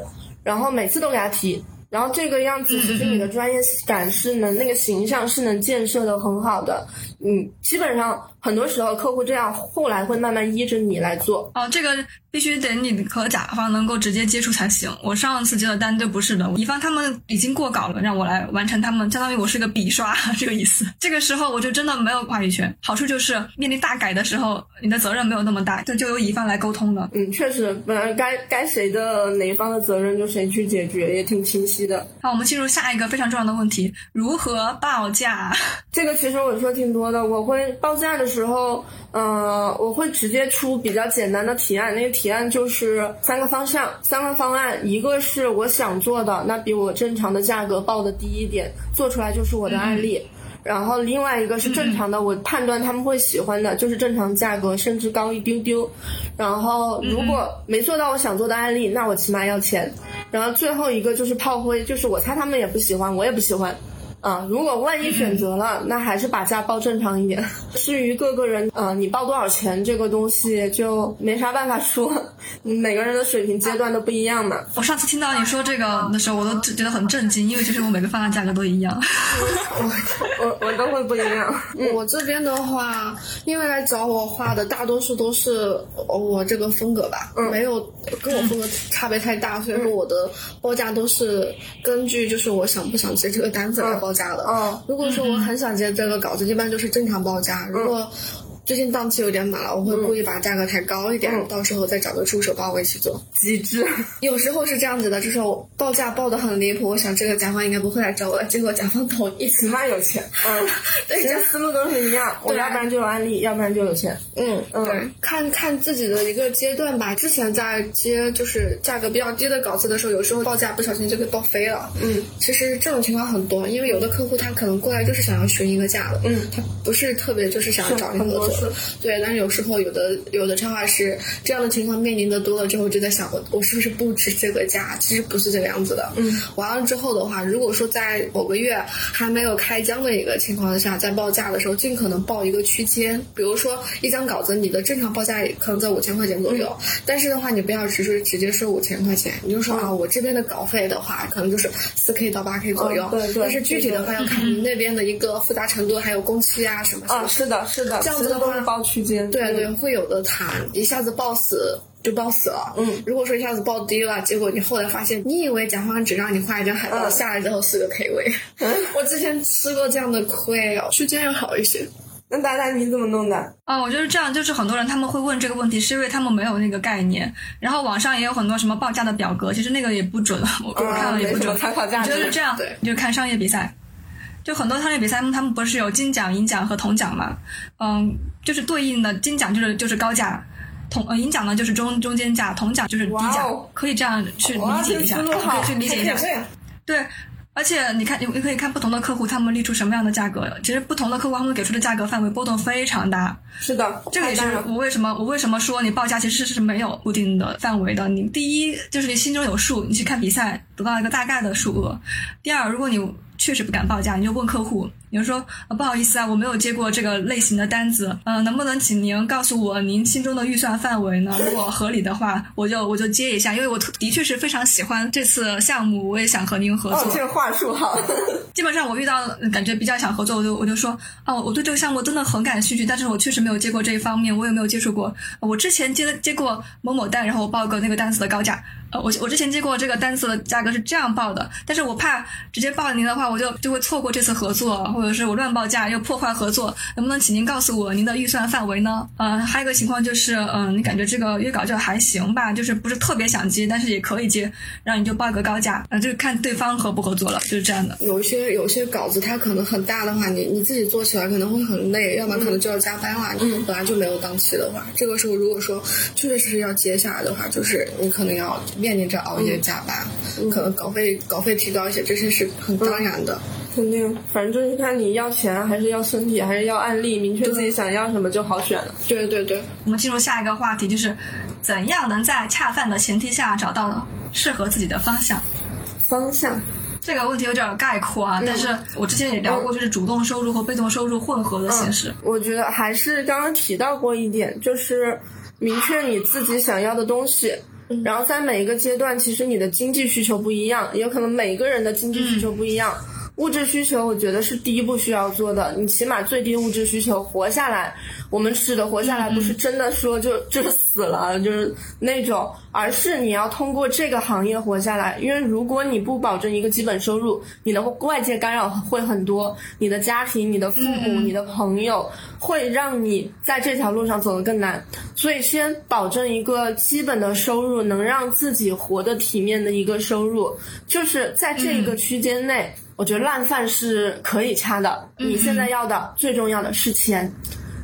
然后每次都给他提，然后这个样子其实你的专业感是能那个形象是能建设的很好的，嗯，基本上很多时候客户这样后来会慢慢依着你来做。哦，这个。必须得你和甲方能够直接接触才行。我上次接的单就不是的，乙方他们已经过稿了，让我来完成他们，相当于我是个笔刷 这个意思。这个时候我就真的没有话语权。好处就是面临大改的时候，你的责任没有那么大，就就由乙方来沟通了。嗯，确实，本来该该谁的哪一方的责任就谁去解决，也挺清晰的。好，我们进入下一个非常重要的问题：如何报价？这个其实我说挺多的，我会报价的时候。嗯，我会直接出比较简单的提案，那个提案就是三个方向，三个方案，一个是我想做的，那比我正常的价格报的低一点，做出来就是我的案例。然后另外一个是正常的，我判断他们会喜欢的，就是正常价格，甚至高一丢丢。然后如果没做到我想做的案例，那我起码要钱。然后最后一个就是炮灰，就是我猜他们也不喜欢，我也不喜欢。啊，如果万一选择了，那还是把价报正常一点。至于各个人，呃，你报多少钱这个东西就没啥办法说，每个人的水平阶段都不一样嘛。我上次听到你说这个的时候，我都觉得很震惊，因为其实我每个方案价格都一样。我我我都会不一样。我这边的话，因为来找我画的大多数都是我这个风格吧，没有跟我风格差别太大，所以说我的报价都是根据就是我想不想接这个单子来报。价的，嗯，如果说我很想接这个稿子，一般就是正常报价。如果最近档期有点满了，我会故意把价格抬高一点，到时候再找个助手帮我一起做。极致。有时候是这样子的，就是我报价报的很离谱，我想这个甲方应该不会来找我，结果甲方同意，起码有钱。嗯，其实思路都是一样，我要不然就有案例，要不然就有钱。嗯嗯，对，看看自己的一个阶段吧。之前在接就是价格比较低的稿子的时候，有时候报价不小心就给报飞了。嗯，其实这种情况很多，因为有的客户他可能过来就是想要询一个价的，嗯，他不是特别就是想要找你合作。对，但是有时候有的有的插画师这样的情况面临的多了之后，就在想我我是不是不值这个价？其实不是这个样子的。嗯，完了之后的话，如果说在某个月还没有开张的一个情况下，在报价的时候，尽可能报一个区间。比如说一张稿子，你的正常报价可能在五千块钱左右，但是的话，你不要只是直接说五千块钱，你就说啊，我这边的稿费的话，可能就是四 K 到八 K 左右。对对。但是具体的话要看你那边的一个复杂程度，还有工期啊什么。啊，是的，是的。这样子的话报区间。对对，会有的谈，一下子报死就报死了。嗯，如果说一下子报低了，结果你后来发现，你以为甲方只让你画一张海报，下来之后四个 K 位。我之前吃过这样的亏哦，区间要好一些。那达达你怎么弄的？啊，我就是这样，就是很多人他们会问这个问题，是因为他们没有那个概念。然后网上也有很多什么报价的表格，其实那个也不准，我我看了也不准。参考价值。就是这样，对，就看商业比赛。就很多商业比赛，他们不是有金奖、银奖和铜奖嘛？嗯，就是对应的金奖就是就是高价，铜呃银奖呢就是中中间价，铜奖就是低价，可以这样去理解一下，可以去理解一下。对，而且你看，你你可以看不同的客户他们立出什么样的价格，其实不同的客户他们给出的价格范围波动非常大。是的，这个也是我为什么我为什么说你报价其实是没有固定的范围的。你第一就是你心中有数，你去看比赛得到一个大概的数额。第二，如果你确实不敢报价，你就问客户，你就说不好意思啊，我没有接过这个类型的单子，嗯，能不能请您告诉我您心中的预算范围呢？如果合理的话，我就我就接一下，因为我的确是非常喜欢这次项目，我也想和您合作。这个话术好。基本上我遇到感觉比较想合作，我就我就说，哦，我对这个项目真的很感兴趣，但是我确实没有接过这一方面，我也没有接触过。我之前接接过某某单，然后我报个那个单子的高价。呃，我我之前接过这个单子的价格是这样报的，但是我怕直接报您的话，我就就会错过这次合作，或者是我乱报价又破坏合作，能不能请您告诉我您的预算范围呢？呃，还有一个情况就是，嗯，你感觉这个约稿就还行吧，就是不是特别想接，但是也可以接，然后你就报个高价，呃，就看对方合不合作了，就是这样的。有一些有些稿子它可能很大的话，你你自己做起来可能会很累，要么可能就要加班了，嗯，本来就没有档期的话，这个时候如果说确确实实要接下来的话，就是你可能要。面临着熬夜加班，可能稿费稿费提高一些，这些是很当然的。肯定，反正就是看你要钱还是要身体，还是要案例，明确自己想要什么就好选了。对对对，我们进入下一个话题，就是怎样能在恰饭的前提下找到适合自己的方向？方向这个问题有点概括啊，但是我之前也聊过，就是主动收入和被动收入混合的形式。我觉得还是刚刚提到过一点，就是明确你自己想要的东西。然后在每一个阶段，其实你的经济需求不一样，也有可能每个人的经济需求不一样。物质需求，我觉得是第一步需要做的。你起码最低物质需求活下来。我们指的活下来，不是真的说就就是死了，就是那种，而是你要通过这个行业活下来。因为如果你不保证一个基本收入，你的外界干扰会很多，你的家庭、你的父母、你的朋友，会让你在这条路上走得更难。所以，先保证一个基本的收入，能让自己活得体面的一个收入，就是在这一个区间内。我觉得烂饭是可以掐的，你现在要的最重要的是钱，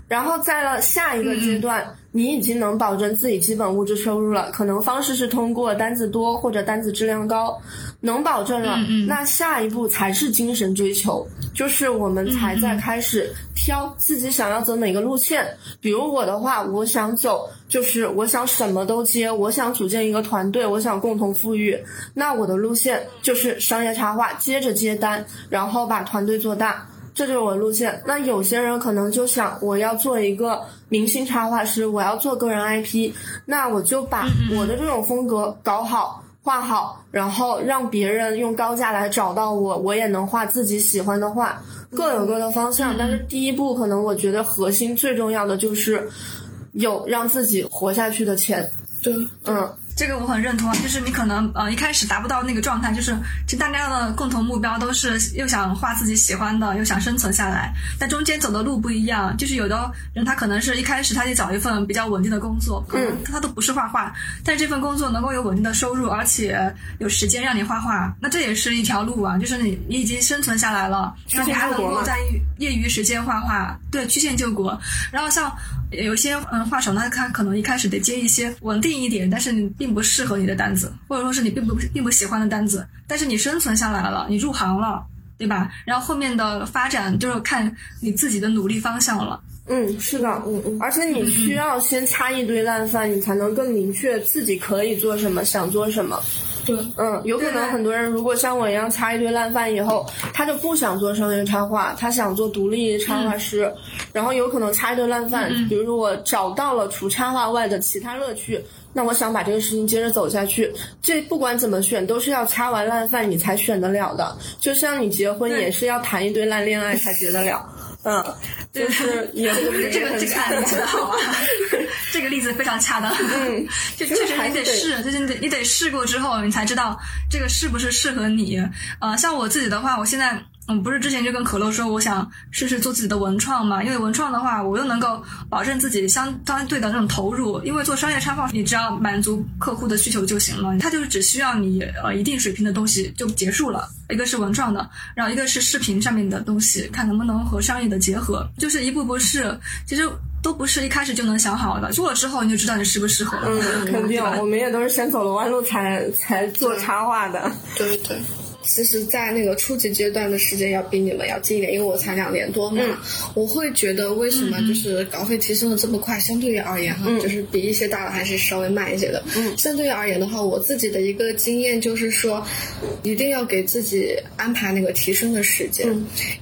然后在了下一个阶段，你已经能保证自己基本物质收入了，可能方式是通过单子多或者单子质量高。能保证了，那下一步才是精神追求，就是我们才在开始挑自己想要走哪个路线。比如我的话，我想走，就是我想什么都接，我想组建一个团队，我想共同富裕。那我的路线就是商业插画，接着接单，然后把团队做大，这就是我的路线。那有些人可能就想，我要做一个明星插画师，我要做个人 IP，那我就把我的这种风格搞好。画好，然后让别人用高价来找到我，我也能画自己喜欢的画，各有各的方向。但是第一步，可能我觉得核心最重要的就是有让自己活下去的钱。对，嗯。这个我很认同啊，就是你可能呃一开始达不到那个状态，就是其实大家的共同目标都是又想画自己喜欢的，又想生存下来，但中间走的路不一样。就是有的人他可能是一开始他就找一份比较稳定的工作，可能他都不是画画，但是这份工作能够有稳定的收入，而且有时间让你画画，那这也是一条路啊。就是你你已经生存下来了，然后你还能够在业余时间画画，对，曲线救国。然后像有些嗯画手呢，他可能一开始得接一些稳定一点，但是你并不适合你的单子，或者说是你并不并不喜欢的单子，但是你生存下来了，你入行了，对吧？然后后面的发展就是看你自己的努力方向了。嗯，是的，嗯嗯，而且你需要先擦一堆烂饭，你才能更明确自己可以做什么，想做什么。对，嗯，有可能很多人如果像我一样擦一堆烂饭以后，他就不想做商业插画，他想做独立插画师，然后有可能擦一堆烂饭，比如说我找到了除插画外的其他乐趣，那我想把这个事情接着走下去，这不管怎么选都是要掐完烂饭你才选得了的，就像你结婚也是要谈一堆烂恋爱才结得了。嗯，就是也 这个这个这个案例真的好啊，这个例子非常恰当。嗯，就确实你得试，就是你得你得试过之后，你才知道这个是不是适合你。呃，像我自己的话，我现在。嗯，不是之前就跟可乐说，我想试试做自己的文创嘛？因为文创的话，我又能够保证自己相相对的那种投入。因为做商业插画，你只要满足客户的需求就行了，他就是只需要你呃一定水平的东西就结束了。一个是文创的，然后一个是视频上面的东西，看能不能和商业的结合，就是一步步试。其实都不是一开始就能想好的，做了之后你就知道你适不适合了。嗯，肯定，我们也都是先走了弯路才才做插画的。对对。其实，在那个初级阶段的时间要比你们要近一点，因为我才两年多嘛。我会觉得为什么就是稿费提升的这么快？相对于而言哈，就是比一些大佬还是稍微慢一些的。相对于而言的话，我自己的一个经验就是说，一定要给自己安排那个提升的时间，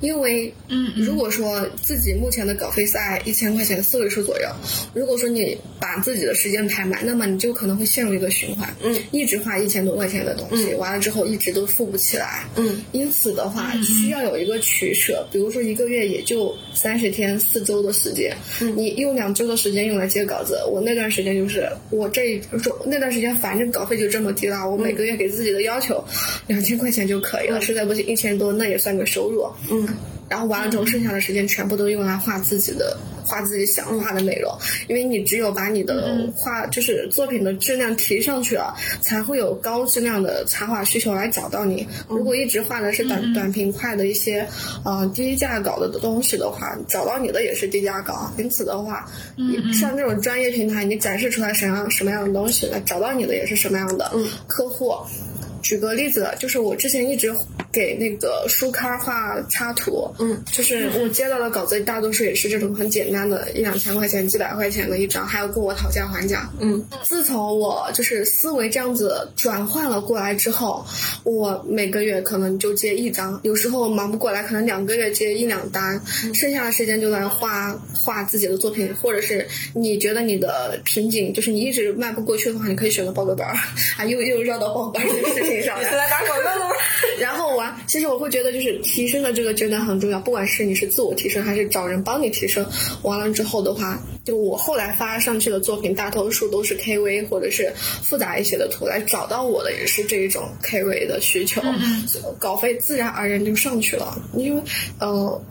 因为嗯，如果说自己目前的稿费在一千块钱四位数左右，如果说你把自己的时间排满，那么你就可能会陷入一个循环，嗯，一直花一千多块钱的东西，完了之后一直都付不起。起来，嗯，因此的话需要有一个取舍，比如说一个月也就三十天、四周的时间，嗯，你用两周的时间用来接稿子，我那段时间就是我这周那段时间反正稿费就这么低了，我每个月给自己的要求两千块钱就可以了，实在不行一千多那也算个收入，嗯。然后完了之后，剩下的时间全部都用来画自己的、画自己想画的内容。因为你只有把你的画，就是作品的质量提上去了，才会有高质量的插画需求来找到你。如果一直画的是短短平快的一些，呃，低价稿的东西的话，找到你的也是低价稿。因此的话，像这种专业平台，你展示出来什么样什么样的东西，来找到你的也是什么样的客户。举个例子，就是我之前一直给那个书刊画插图，嗯，就是我接到的稿子大多数也是这种很简单的，一两千块钱、几百块钱的一张，还要跟我讨价还价，嗯。自从我就是思维这样子转换了过来之后，我每个月可能就接一张，有时候忙不过来，可能两个月接一两单，剩下的时间就在画画自己的作品，或者是你觉得你的瓶颈就是你一直迈不过去的话，你可以选择报个班儿，啊，又又绕到报班这个事情上来，来打广告了吗？然后完，其实我会觉得就是提升的这个阶段很重要，不管是你是自我提升还是找人帮你提升，完了之后的话，就我后来发上去的作品，大多数都是 KV 或者是复杂一些的图，来找到我的也是这一种 KV 的需求，稿费自然而然就上去了，因为呃，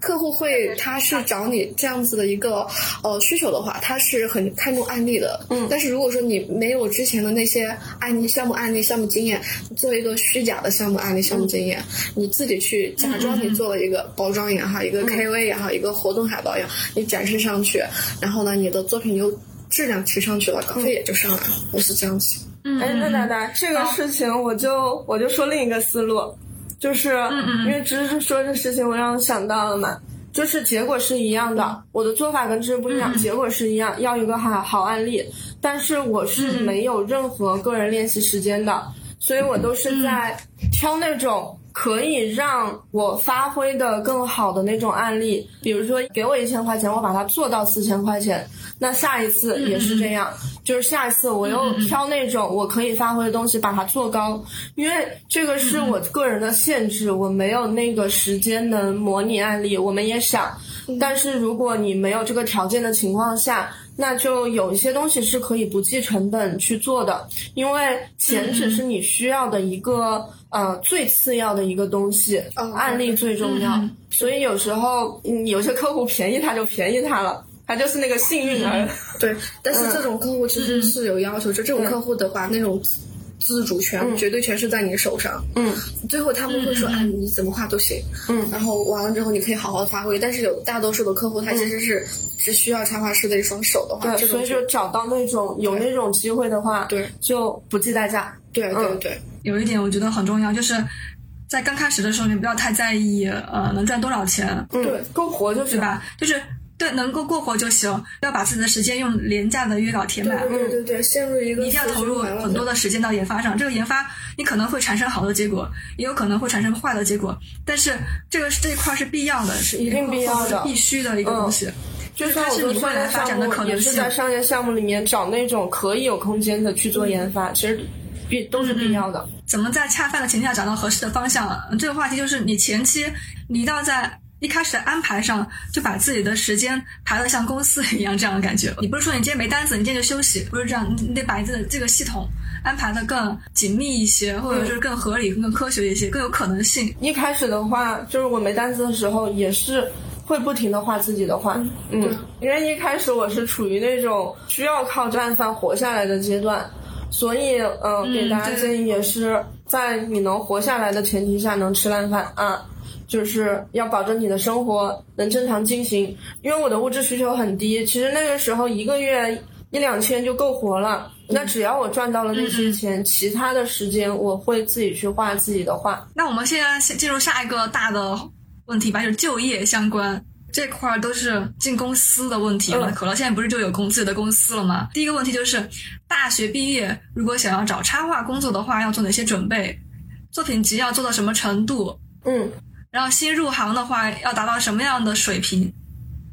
客户会他是找你这样子的一个呃需求的话，他是很看重案例的，嗯，但是如果说你没有之前的那些案例、项目案例、项目经验，做一个虚假的项目案例、项目经验，你自己去假装你做了一个包装也好，一个 KV 也好，一个活动海报也好，你展示上去，然后呢，你的作品又质量提上去了，稿费也就上来了，我是这样子。哎，那达达，这个事情我就我就说另一个思路，就是因为芝芝说这事情，我让我想到了嘛，就是结果是一样的，我的做法跟芝芝不一样，结果是一样，要一个好好案例，但是我是没有任何个人练习时间的，所以我都是在挑那种。可以让我发挥的更好的那种案例，比如说给我一千块钱，我把它做到四千块钱，那下一次也是这样，就是下一次我又挑那种我可以发挥的东西把它做高，因为这个是我个人的限制，我没有那个时间能模拟案例。我们也想，但是如果你没有这个条件的情况下，那就有一些东西是可以不计成本去做的，因为钱只是你需要的一个呃最次要的一个东西，案例最重要。所以有时候嗯有些客户便宜他就便宜他了，他就是那个幸运儿。对，但是这种客户其实是有要求，就这种客户的话，那种。自主权绝对权是在你手上。嗯，最后他们会说：“哎，你怎么画都行。”嗯，然后完了之后你可以好好发挥。但是有大多数的客户，他其实是只需要插画师的一双手的话，对，所以就找到那种有那种机会的话，对，就不计代价。对对对，有一点我觉得很重要，就是在刚开始的时候，你不要太在意呃能赚多少钱，对，够活就是吧？就是。对，能够过活就行，不要把自己的时间用廉价的约稿填满。对对对，陷入一个一定要投入很多的时间到研发上。这个研发你可能会产生好的结果，也有可能会产生坏的结果。但是这个这一块是必要的，是一定必要的、必须的一个东西。就是它是你未来发展的可能性。也是在商业项目里面找那种可以有空间的去做研发，其实必都是必要的。怎么在恰饭的前提下找到合适的方向？这个话题就是你前期你一定要在。一开始的安排上就把自己的时间排的像公司一样这样的感觉。你不是说你今天没单子，你今天就休息，不是这样。你得把你的这个系统安排的更紧密一些，或者是更合理、更科学一些，更有可能性。一开始的话，就是我没单子的时候，也是会不停的画自己的画。嗯，因为一开始我是处于那种需要靠烂饭活下来的阶段，所以嗯，给大家建议也是在你能活下来的前提下能吃烂饭啊。就是要保证你的生活能正常进行，因为我的物质需求很低，其实那个时候一个月一两千就够活了。那只要我赚到了那些钱，其他的时间我会自己去画自己的画。那我们现在先进入下一个大的问题吧，就是就业相关这块儿都是进公司的问题了。可乐现在不是就有公自己的公司了吗？第一个问题就是大学毕业如果想要找插画工作的话，要做哪些准备？作品集要做到什么程度？嗯。然后新入行的话，要达到什么样的水平？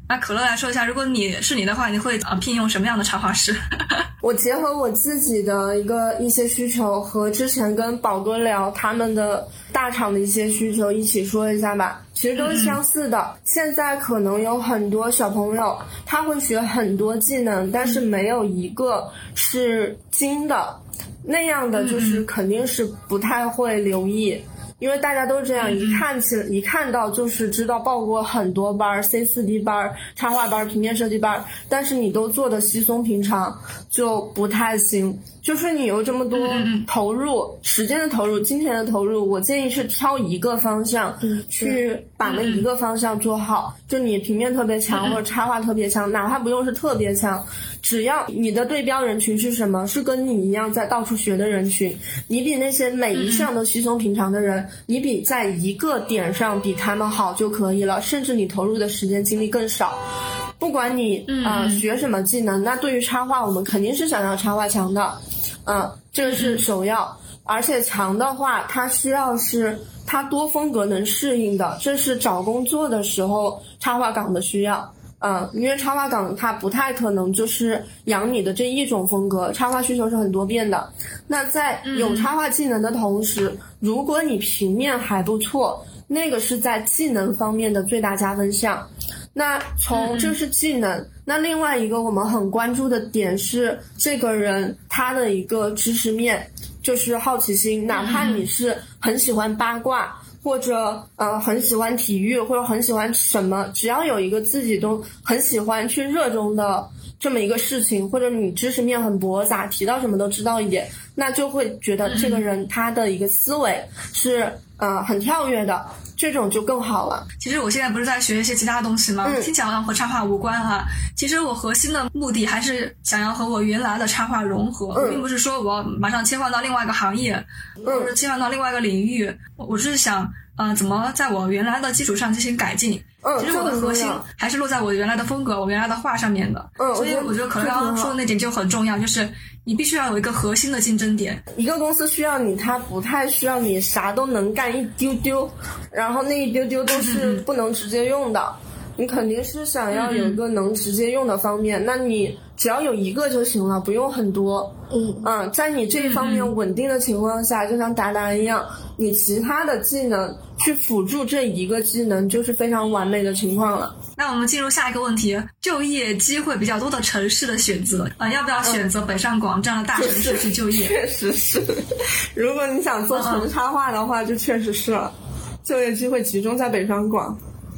那可乐来说一下，如果你是你的话，你会啊聘用什么样的插画师？我结合我自己的一个一些需求和之前跟宝哥聊他们的大厂的一些需求一起说一下吧。其实都是相似的。现在可能有很多小朋友他会学很多技能，但是没有一个是精的，那样的就是肯定是不太会留意。因为大家都这样，一看起一看到就是知道报过很多班儿，C 四 D 班儿、插画班儿、平面设计班儿，但是你都做的稀松平常，就不太行。就是你有这么多投入时间的投入、金钱的投入，我建议是挑一个方向去把那一个方向做好。就你平面特别强或者插画特别强，哪怕不用是特别强，只要你的对标人群是什么，是跟你一样在到处学的人群，你比那些每一项都稀松平常的人，你比在一个点上比他们好就可以了。甚至你投入的时间精力更少。不管你啊学什么技能，那对于插画，我们肯定是想要插画强的，嗯，这个是首要。而且强的话，它需要是它多风格能适应的，这是找工作的时候插画岗的需要，嗯，因为插画岗它不太可能就是养你的这一种风格，插画需求是很多变的。那在有插画技能的同时，如果你平面还不错，那个是在技能方面的最大加分项。那从这是技能，那另外一个我们很关注的点是这个人他的一个知识面，就是好奇心。哪怕你是很喜欢八卦，或者呃很喜欢体育，或者很喜欢什么，只要有一个自己都很喜欢去热衷的这么一个事情，或者你知识面很博，杂提到什么都知道一点，那就会觉得这个人他的一个思维是呃很跳跃的。这种就更好了。其实我现在不是在学一些其他东西吗？听起来好像和插画无关啊。其实我核心的目的还是想要和我原来的插画融合，并不是说我马上切换到另外一个行业，或者切换到另外一个领域。我是想，呃，怎么在我原来的基础上进行改进。其实我的核心还是落在我原来的风格、我原来的画上面的。嗯，所以我觉得可能刚刚说的那点就很重要，就是你必须要有一个核心的竞争点。一个公司需要你，它不太需要你啥都能干一丢丢，然后那一丢丢都是不能直接用的。你肯定是想要有一个能直接用的方面，那你。只要有一个就行了，不用很多。嗯嗯，在你这一方面稳定的情况下，就像达达一样，你其他的技能去辅助这一个技能，就是非常完美的情况了。那我们进入下一个问题：就业机会比较多的城市的选择啊、要不要选择北上广这样的大城市去就业？确实是，如果你想做纯插画的话，就确实是了。就业机会集中在北上广，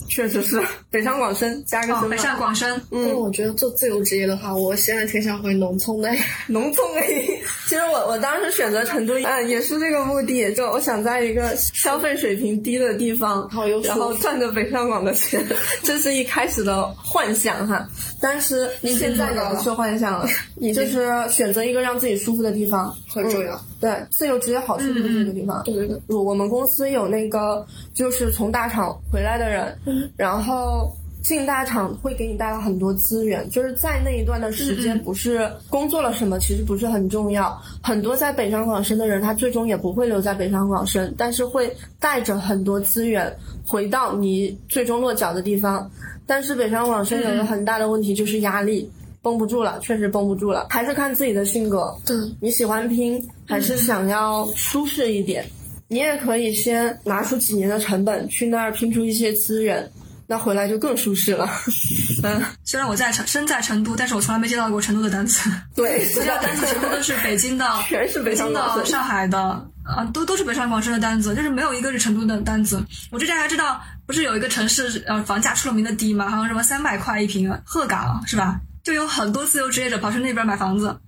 确实是北上广深加个哦，深吧。北上广深，因为我觉得做自由职业的话，我现在挺想回农村的。农村。其实我我当时选择成都，嗯，也是这个目的，就我想在一个消费水平低的地方，然后赚着北上广的钱，这是一开始的幻想哈。但是现在也不是幻想了，你就是选择一个让自己舒服的地方很重要。对，自由职业好处就是这个地方。对对对，我们公司有那个就是从大厂回来的人，然后进大厂会给你带来很多资源，就是在那一段的时间，不是工作了什么，其实不是很重要。很多在北上广深的人，他最终也不会留在北上广深，但是会带着很多资源回到你最终落脚的地方。但是北上广深有个很大的问题，就是压力。绷不住了，确实绷不住了，还是看自己的性格。对，你喜欢拼，还是想要舒适一点？你也可以先拿出几年的成本去那儿拼出一些资源，那回来就更舒适了。嗯，虽然我在成身在成都，但是我从来没接到过成都的单子，对，接到单子全部都是北京的、全是北北京的。上海的，啊，都都是北上广深的单子，就是没有一个是成都的单子。我之前还知道，不是有一个城市呃房价出了名的低嘛，好像什么三百块一平，鹤岗是吧？就有很多自由职业者跑去那边买房子，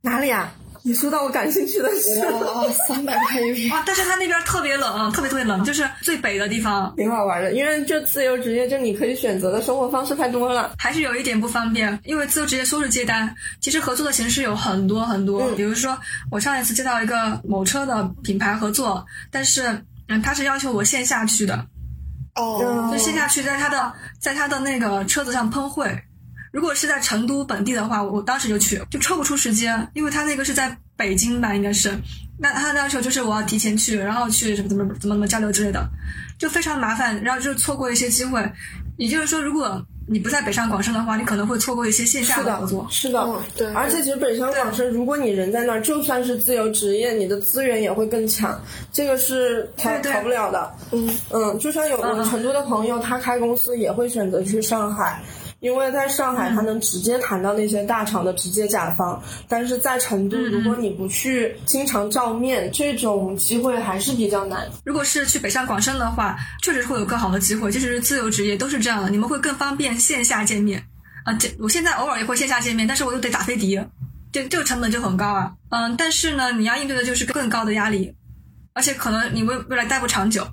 哪里啊？你说到我感兴趣的事，哇，三百块一瓶啊！但是他那边特别冷，特别特别冷，就是最北的地方，挺好玩的。因为这自由职业，就你可以选择的生活方式太多了。还是有一点不方便。因为自由职业说是接单，其实合作的形式有很多很多。嗯比如说，我上一次接到一个某车的品牌合作，但是嗯，他是要求我线下去的，哦，就线下去在他的在他的那个车子上喷绘。如果是在成都本地的话，我当时就去，就抽不出时间，因为他那个是在北京吧，应该是。那他的要求就是我要提前去，然后去什么怎么怎么怎么交流之类的，就非常麻烦，然后就错过一些机会。也就是说，如果你不在北上广深的话，你可能会错过一些线下的的合作，。是的，嗯对而且其实北上广深，如果你人在那儿，就算是自由职业，你的资源也会更强，这个是逃逃不了的。嗯嗯，就算有成都的朋友，他开公司也会选择去上海。因为在上海，他能直接谈到那些大厂的直接甲方，但是在成都，如果你不去经常照面，这种机会还是比较难。如果是去北上广深的话，确实会有更好的机会。即使是自由职业都是这样的，你们会更方便线下见面啊。这我现在偶尔也会线下见面，但是我又得打飞的，这这个成本就很高啊。嗯，但是呢，你要应对的就是更高的压力，而且可能你未未来待不长久。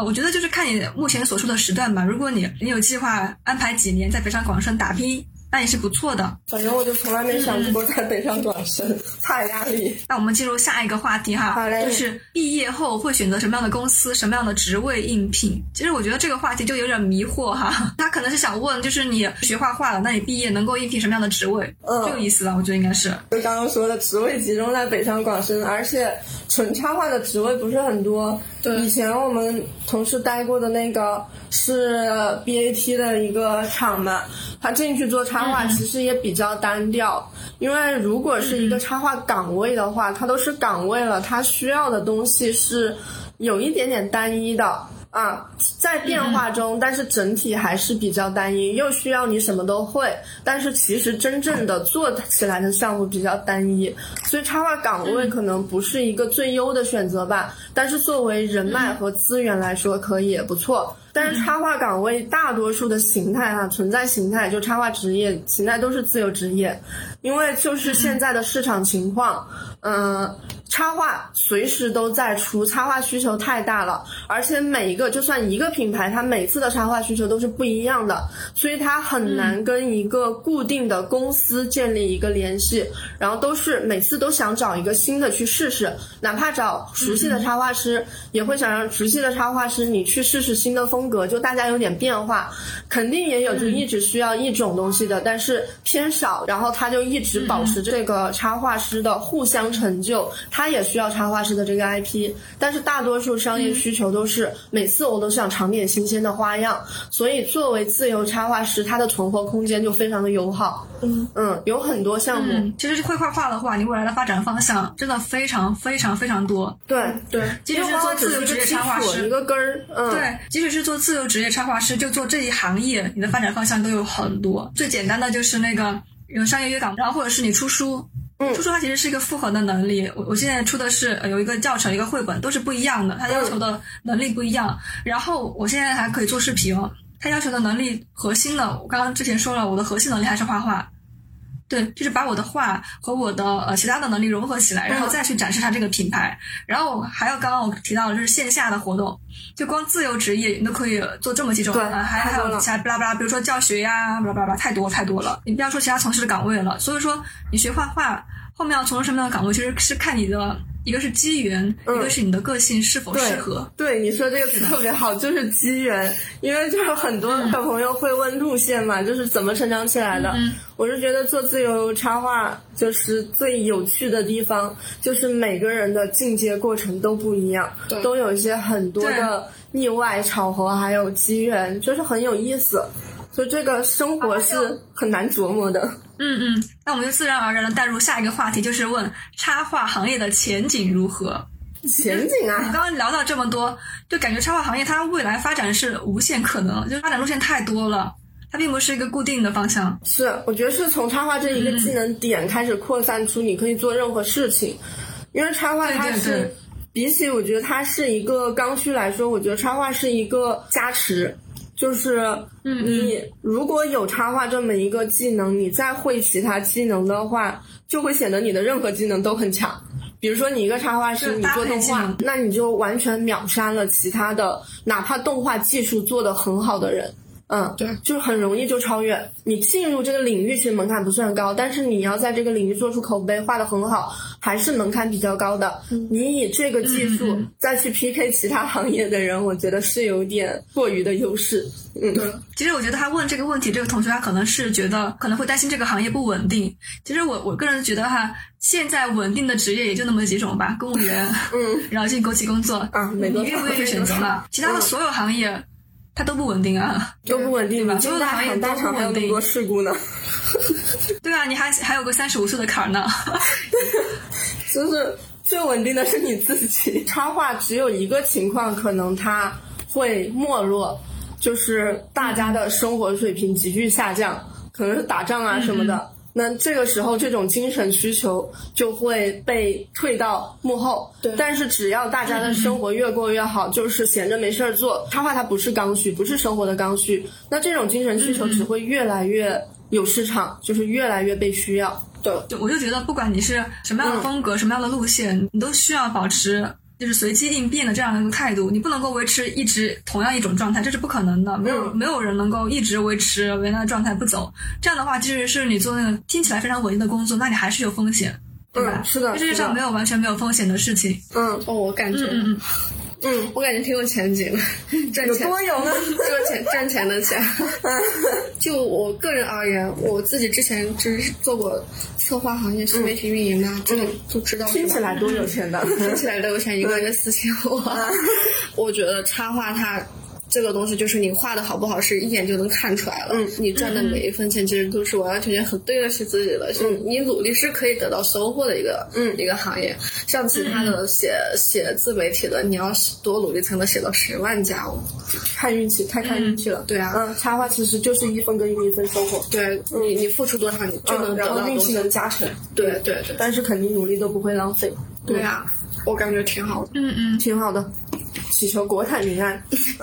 啊，我觉得就是看你目前所处的时段吧。如果你你有计划安排几年在北上广深打拼，那也是不错的。反正我就从来没想过在北上广深，太压力。那我们进入下一个话题哈，好嘞就是毕业后会选择什么样的公司、什么样的职位应聘。其实我觉得这个话题就有点迷惑哈，他可能是想问，就是你学画画了，那你毕业能够应聘什么样的职位？嗯这个意思吧，我觉得应该是。就刚刚说的，职位集中在北上广深，而且纯插画的职位不是很多。对。以前我们同事待过的那个是 BAT 的一个厂嘛，他进去做插画其实也比较单调，因为如果是一个插画岗位的话，它都是岗位了，它需要的东西是有一点点单一的。啊，在变化中，但是整体还是比较单一，又需要你什么都会，但是其实真正的做起来的项目比较单一，所以插画岗位可能不是一个最优的选择吧。但是作为人脉和资源来说，可以也不错。但是插画岗位大多数的形态哈、存在形态就插画职业形态都是自由职业，因为就是现在的市场情况，嗯、插画随时都在出，插画需求太大了，而且每一个就算一个品牌，它每次的插画需求都是不一样的，所以它很难跟一个固定的公司建立一个联系，然后都是每次都想找一个新的去试试，哪怕找熟悉的插画师，也会想让熟悉的插画师你去试试新的风格，就大家有点变化，肯定也有就一直需要一种东西的，但是偏少，然后他就一直保持这个插画师的互相成就，他。也需要插画师的这个 IP，但是大多数商业需求都是每次我都想尝点新鲜的花样，所以作为自由插画师，他的存活空间就非常的友好。嗯嗯，有很多项目。嗯，其实会画画的话，你未来的发展方向真的非常非常非常多。对对，即使是做自由职业插画师，一个根儿。嗯，对，即使是做自由职业插画师，就做这一行业，你的发展方向都有很多。最简单的就是那个有商业约稿，然后或者是你出书。出书它其实是一个复合的能力。我我现在出的是有一个教程，一个绘本，都是不一样的，它要求的能力不一样。然后我现在还可以做视频，它要求的能力核心呢，我刚刚之前说了，我的核心能力还是画画。对，就是把我的画和我的呃其他的能力融合起来，然后再去展示它这个品牌。然后还有刚刚我提到的就是线下的活动，就光自由职业你都可以做这么几种，还还有其他巴拉巴拉，比如说教学呀，巴拉巴拉，太多太多了。你不要说其他从事的岗位了，所以说你学画画后面要从事什么样的岗位，其实是看你的。一个是机缘，一个是你的个性是否适合。对，你说这个词特别好，就是机缘。因为就是很多小朋友会问路线嘛，就是怎么成长起来的。我是觉得做自由插画就是最有趣的地方，就是每个人的进阶过程都不一样，都有一些很多的意外巧合，还有机缘，就是很有意思。所以这个生活是很难琢磨的。嗯嗯，那我们就自然而然的带入下一个话题，就是问插画行业的前景如何？前景啊！刚刚聊到这么多，就感觉插画行业它未来发展是无限可能，就是发展路线太多了，它并不是一个固定的方向。是，我觉得是从插画这一个技能点开始扩散出，你可以做任何事情，因为插画它是比起我觉得它是一个刚需来说，我觉得插画是一个加持。就是你如果有插画这么一个技能，你再会其他技能的话，就会显得你的任何技能都很强。比如说你一个插画师，你做动画，那你就完全秒杀了其他的，哪怕动画技术做得很好的人。嗯，对，就是很容易就超越。你进入这个领域其实门槛不算高，但是你要在这个领域做出口碑，画的很好，还是门槛比较高的。你以这个技术再去 PK 其他行业的人，我觉得是有点过于的优势。嗯，对。其实我觉得他问这个问题，这个同学他可能是觉得可能会担心这个行业不稳定。其实我我个人觉得哈，现在稳定的职业也就那么几种吧，公务员，嗯，然后进国企工作啊，你愿不愿意选择嘛？其他的所有行业。它都不稳定啊，都不稳定吧？所有的行业都不稳定。多事故呢？对啊，你还还有个三十五岁的坎儿呢。就是最稳定的是你自己。插画只有一个情况可能它会没落，就是大家的生活水平急剧下降，可能是打仗啊什么的。那这个时候，这种精神需求就会被退到幕后。对，但是只要大家的生活越过越好，就是闲着没事儿做，插画它不是刚需，不是生活的刚需。那这种精神需求只会越来越有市场，就是越来越被需要。对，就我就觉得，不管你是什么样的风格、什么样的路线，你都需要保持。就是随机应变的这样的一个态度，你不能够维持一直同样一种状态，这是不可能的。没有没有人能够一直维持原来的状态不走。这样的话，即使是你做那个听起来非常稳定的工作，那你还是有风险，对吧？是的，世界上没有完全没有风险的事情。嗯，哦，我感觉，嗯嗯嗯，我感觉挺有前景的，赚钱多有呢，赚钱赚钱的钱。就我个人而言，我自己之前就是做过。策划行业、新媒体运营嘛，这个都知道。听起来多有钱的，听起来多有钱，一个月四千五。我觉得插画它。这个东西就是你画的好不好，是一眼就能看出来了。嗯，你赚的每一分钱其实都是完完全全很对得起自己的。嗯，你努力是可以得到收获的一个嗯一个行业。像其他的写写自媒体的，你要多努力才能写到十万加哦。看运气，太看运气了。对啊，嗯，插画其实就是一分耕耘一分收获。对，你你付出多少，你就能得到运气能加成。对对对，但是肯定努力都不会浪费。对啊，我感觉挺好的。嗯嗯，挺好的。祈求国泰民安，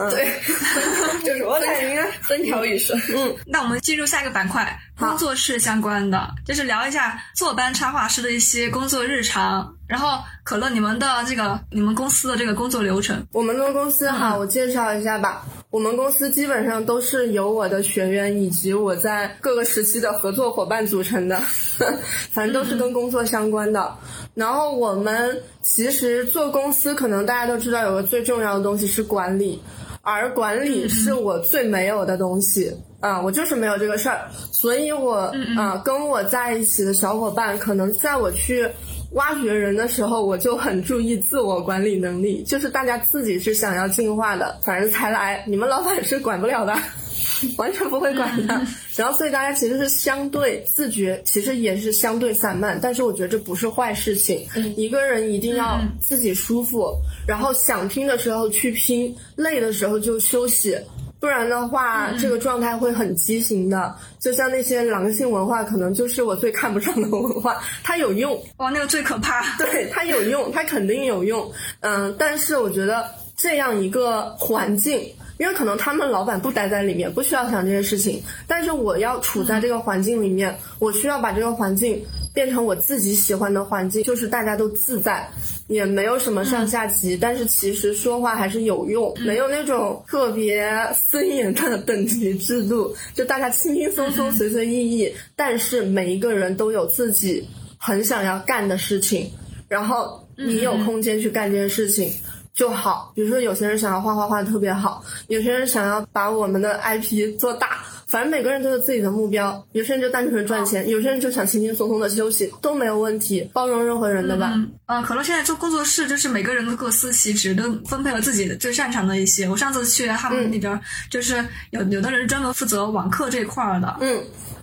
对，就是国泰民安，风调雨顺。嗯，那我们进入下一个板块，工作室相关的，就是聊一下坐班插画师的一些工作日常。然后，可乐，你们的这个你们公司的这个工作流程，我们的公司哈，我介绍一下吧。我们公司基本上都是由我的学员以及我在各个时期的合作伙伴组成的，反正都是跟工作相关的。然后我们其实做公司，可能大家都知道有个最重要的东西是管理，而管理是我最没有的东西啊，我就是没有这个事儿。所以我啊，跟我在一起的小伙伴，可能在我去。挖掘人的时候，我就很注意自我管理能力，就是大家自己是想要进化的，反正才来，你们老板是管不了的。完全不会管的，然后所以大家其实是相对自觉，其实也是相对散漫，但是我觉得这不是坏事情。一个人一定要自己舒服，然后想拼的时候去拼，累的时候就休息，不然的话这个状态会很畸形的。就像那些狼性文化，可能就是我最看不上的文化。它有用，哇，那个最可怕。对，它有用，它肯定有用。嗯，但是我觉得这样一个环境。因为可能他们老板不待在里面，不需要想这些事情，但是我要处在这个环境里面，我需要把这个环境变成我自己喜欢的环境，就是大家都自在，也没有什么上下级，但是其实说话还是有用，没有那种特别森严的 等级制度，就大家轻轻松松、随随意意，但是每一个人都有自己很想要干的事情，然后你有空间去干这些事情。就好，比如说有些人想要画画画的特别好，有些人想要把我们的 IP 做大，反正每个人都有自己的目标。有些人就单纯赚钱，有些人就想轻轻松松的休息，都没有问题，包容任何人的吧。嗯，可乐现在做工作室，就是每个人都各司其职，都分配了自己最擅长的一些。我上次去他们那边，就是有有的人专门负责网课这一块儿的。嗯。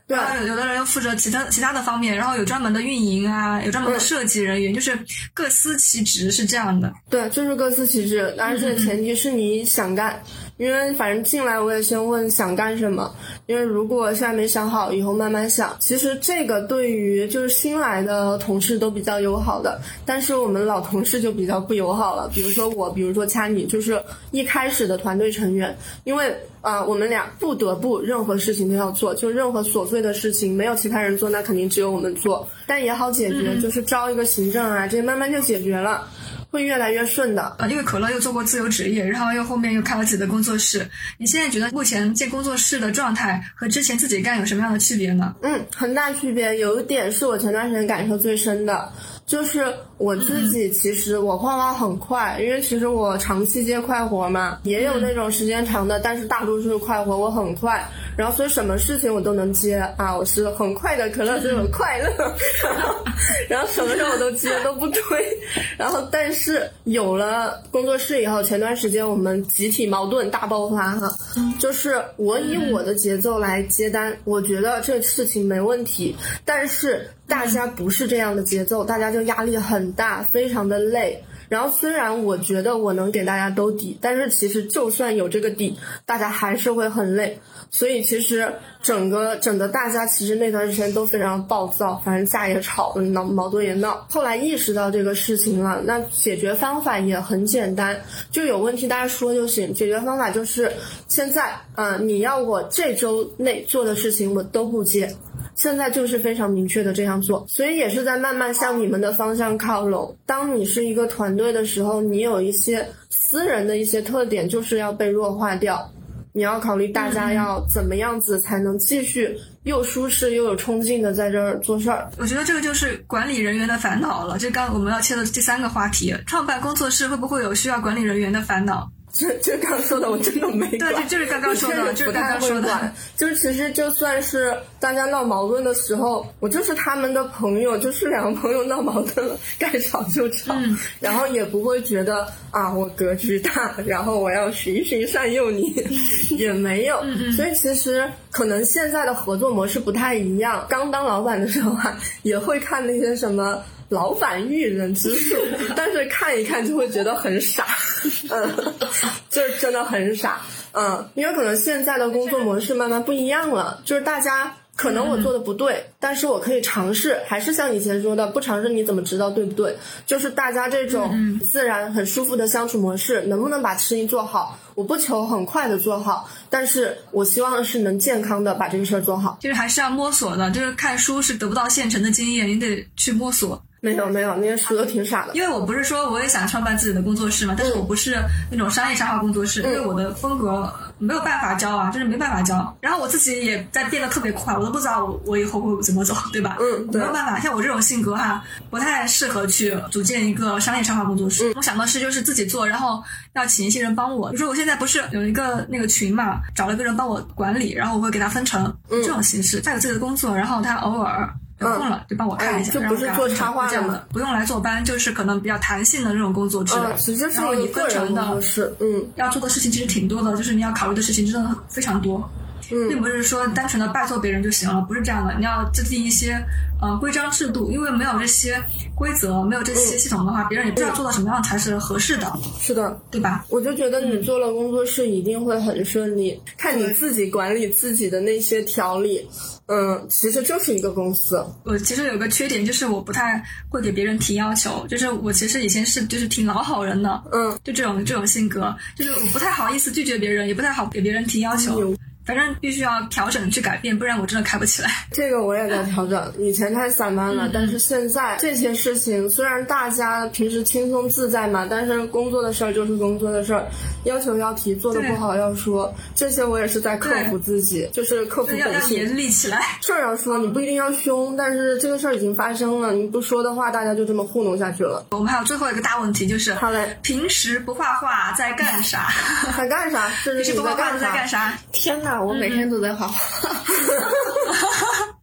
对，有有的人又负责其他其他的方面，然后有专门的运营啊，有专门的设计人员，就是各司其职，是这样的。对，就是各司其职，而且前提是你想干。因为反正进来我也先问想干什么，因为如果现在没想好，以后慢慢想。其实这个对于就是新来的同事都比较友好的，但是我们老同事就比较不友好了。比如说我，比如说掐你，就是一开始的团队成员，因为啊我们俩不得不任何事情都要做，就任何琐碎的事情没有其他人做，那肯定只有我们做。但也好解决，就是招一个行政啊，这些慢慢就解决了。会越来越顺的，呃，因为可乐又做过自由职业，然后又后面又开了自己的工作室。你现在觉得目前建工作室的状态和之前自己干有什么样的区别呢？嗯，很大区别。有一点是我前段时间感受最深的。就是我自己，其实我画画很快，因为其实我长期接快活嘛，也有那种时间长的，但是大多数是快活，我很快，然后所以什么事情我都能接啊，我是很快的可乐这种快乐，然后什么事我都接都不推，然后但是有了工作室以后，前段时间我们集体矛盾大爆发哈，就是我以我的节奏来接单，我觉得这事情没问题，但是。大家不是这样的节奏，大家就压力很大，非常的累。然后虽然我觉得我能给大家兜底，但是其实就算有这个底，大家还是会很累。所以其实整个整个大家其实那段时间都非常暴躁，反正架也吵，闹矛盾也闹。后来意识到这个事情了，那解决方法也很简单，就有问题大家说就行。解决方法就是现在，嗯，你要我这周内做的事情我都不接。现在就是非常明确的这样做，所以也是在慢慢向你们的方向靠拢。当你是一个团队的时候，你有一些私人的一些特点，就是要被弱化掉。你要考虑大家要怎么样子才能继续又舒适又有冲劲的在这儿做事儿。我觉得这个就是管理人员的烦恼了。就刚我们要切的第三个话题，创办工作室会不会有需要管理人员的烦恼？就就刚刚说的，我真的没管。对，就是刚刚说的，就是刚刚说的。就是其实就算是大家闹矛盾的时候，我就是他们的朋友，就是两个朋友闹矛盾了，该吵就吵，然后也不会觉得啊我格局大，然后我要循循善诱你，也没有。所以其实可能现在的合作模式不太一样。刚当老板的时候啊，也会看那些什么。老板育人之术，但是看一看就会觉得很傻，嗯，就是真的很傻，嗯，因为可能现在的工作模式慢慢不一样了，就是大家可能我做的不对，但是我可以尝试，还是像以前说的，不尝试你怎么知道对不对？就是大家这种自然很舒服的相处模式，能不能把事情做好？我不求很快的做好，但是我希望是能健康的把这个事儿做好。就是还是要摸索的，就是看书是得不到现成的经验，你得去摸索。没有没有，那些书都挺傻的。因为我不是说我也想创办自己的工作室嘛，但是我不是那种商业插画工作室，因为我的风格没有办法教啊，就是没办法教。然后我自己也在变得特别快，我都不知道我我以后会怎么走，对吧？嗯，没有办法，像我这种性格哈，不太适合去组建一个商业插画工作室。我想的是就是自己做，然后要请一些人帮我。比如说我现在不是有一个那个群嘛，找了一个人帮我管理，然后我会给他分成这种形式，他有自己的工作，然后他偶尔。有空了就帮我看一下，就不是做插画这样的，不用来坐班，就是可能比较弹性的这种工作制。嗯，其实是你个人的，是嗯，要做的事情其实挺多的，就是你要考虑的事情真的非常多。并不是说单纯的拜托别人就行了，不是这样的。你要制定一些呃规章制度，因为没有这些规则，没有这些系统的话，别人也不知道做到什么样才是合适的。是的，对吧？我就觉得你做了工作室一定会很顺利，看你自己管理自己的那些条例。嗯，其实就是一个公司。我其实有个缺点，就是我不太会给别人提要求，就是我其实以前是就是挺老好人的，嗯，就这种这种性格，就是我不太好意思拒绝别人，也不太好给别人提要求。反正必须要调整去改变，不然我真的开不起来。这个我也在调整，以前太散漫了，但是现在这些事情虽然大家平时轻松自在嘛，但是工作的事儿就是工作的事儿，要求要提，做的不好要说，这些我也是在克服自己，就是克服本性，严厉起来。事儿要说，你不一定要凶，但是这个事儿已经发生了，你不说的话，大家就这么糊弄下去了。我们还有最后一个大问题就是，好嘞，平时不画画在干啥？在干啥？平时不画画在干啥？天哪，我每天都在。好，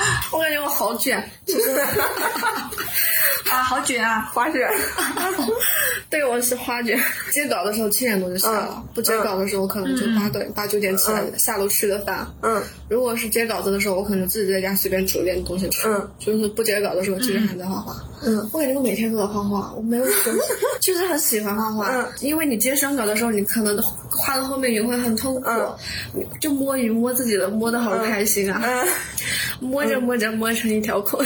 我感觉我好卷，啊，好卷啊，花卷。对，我是花卷。接稿的时候七点多就下了，不接稿的时候可能就八点八九点起来下楼吃的饭。嗯，如果是接稿子的时候，我可能自己在家随便煮点东西吃。嗯，就是不接稿的时候，其实还在画画。嗯，我感觉我每天都在画画，我没有休息，就是很喜欢画画。嗯，因为你接生稿的时候，你可能画到后面你会很痛苦，就摸鱼摸自己的，摸的好开心啊！摸着摸着摸成一条口。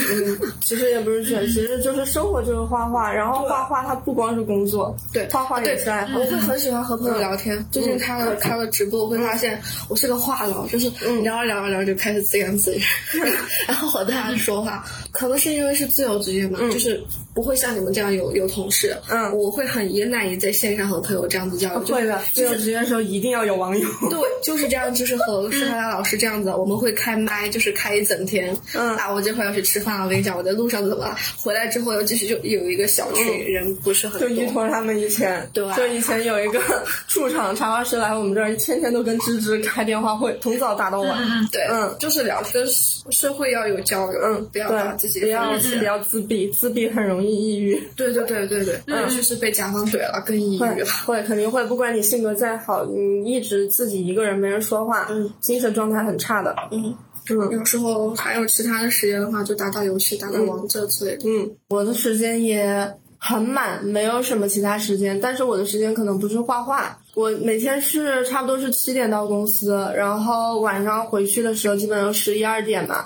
其实也不是卷，其实就是生活就是画画，然后画画它不光是工作，对，画画也是爱好。我会很喜欢和朋友聊天，最近开了开了直播，我会发现我是个话痨，就是聊着聊着聊着就开始自言自语，然后和大家说话，可能是因为是自由职业嘛，就是。是不会像你们这样有有同事，嗯，我会很依赖于在线上和朋友这样子交流。会的，就是职业时候一定要有网友。对，就是这样，就是和施海达老师这样子，我们会开麦，就是开一整天。嗯，啊，我这会要去吃饭了，我跟你讲，我在路上怎么了？回来之后又继续就有一个小群人，不是很多。就依托他们以前，对，就以前有一个 驻场插花师来我们这儿，天天都跟芝芝开电话会，从早打到晚。嗯，对，嗯，就是聊，跟社会要有交流，嗯，不要把自己不要不要自闭，自闭很容易。抑郁，对对对对对，尤其是被甲方怼了更抑郁了。会肯定会，不管你性格再好，你一直自己一个人没人说话，嗯，精神状态很差的。嗯嗯，有时候还有其他的时间的话，就打打游戏，打打王者之类的。嗯，我的时间也很满，没有什么其他时间，但是我的时间可能不是画画。我每天是差不多是七点到公司，然后晚上回去的时候基本上十一二点嘛。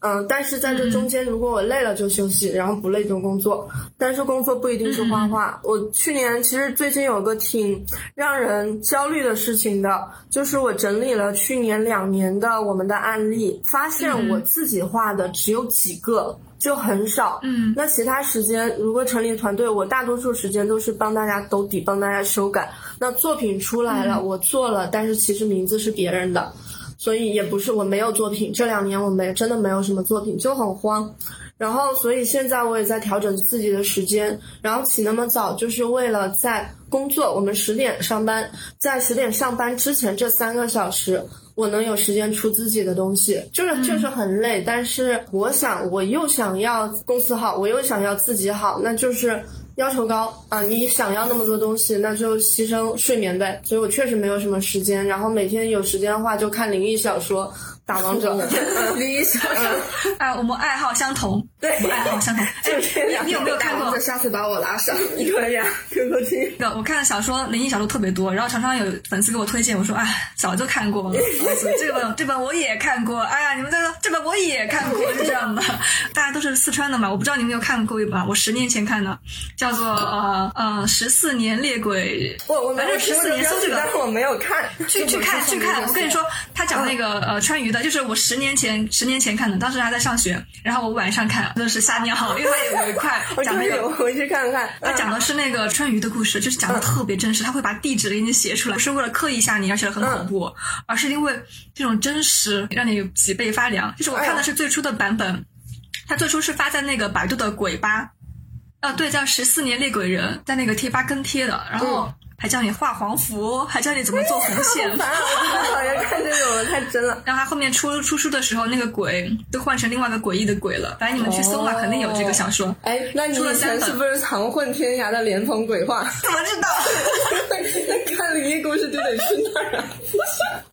嗯，但是在这中间，如果我累了就休息，然后不累就工作。但是工作不一定是画画。我去年其实最近有个挺让人焦虑的事情的，就是我整理了去年两年的我们的案例，发现我自己画的只有几个。就很少，嗯，那其他时间如果成立团队，我大多数时间都是帮大家兜底，帮大家修改。那作品出来了，我做了，但是其实名字是别人的，所以也不是我没有作品。这两年我没真的没有什么作品，就很慌。然后，所以现在我也在调整自己的时间，然后起那么早，就是为了在工作。我们十点上班，在十点上班之前这三个小时。我能有时间出自己的东西，就是就是很累，但是我想我又想要公司好，我又想要自己好，那就是要求高啊！你想要那么多东西，那就牺牲睡眠呗。所以我确实没有什么时间，然后每天有时间的话就看灵异小说。打王者，灵异小说，哎，我们爱好相同，对，我们爱好相同。哎，你有没有看过？下次把我拉上，你可以啊，QQ 听。那我看小说，灵异小说特别多，然后常常有粉丝给我推荐，我说，哎，早就看过了。这本这本我也看过，哎呀，你们这个这本我也看过，是这样的。大家都是四川的嘛，我不知道你们有看过一本，我十年前看的，叫做呃呃十四年猎鬼。我我反正十四年搜这个，但是我没有看，去去看去看。我跟你说，他讲那个呃川渝的。就是我十年前十年前看的，当时还在上学，然后我晚上看，真的是吓尿，因为它有一块讲那个，回去看看，他讲的是那个川渝的故事，就是讲的特别真实，他会把地址给你写出来，不是为了刻意吓你，而且很恐怖，而是因为这种真实让你脊背发凉。就是我看的是最初的版本，他最初是发在那个百度的鬼吧，啊对，叫十四年猎鬼人，在那个贴吧跟贴的，然后。还教你画黄符，还教你怎么做红线。烦啊！我最讨厌看这种了，太真了。然后他后面出出书的时候，那个鬼都换成另外一个诡异的鬼了。反正你们去搜吧，肯定有这个小说。哎，那你以前是不是藏混天涯的连峰鬼话？怎么知道？看灵异故事就得去那儿。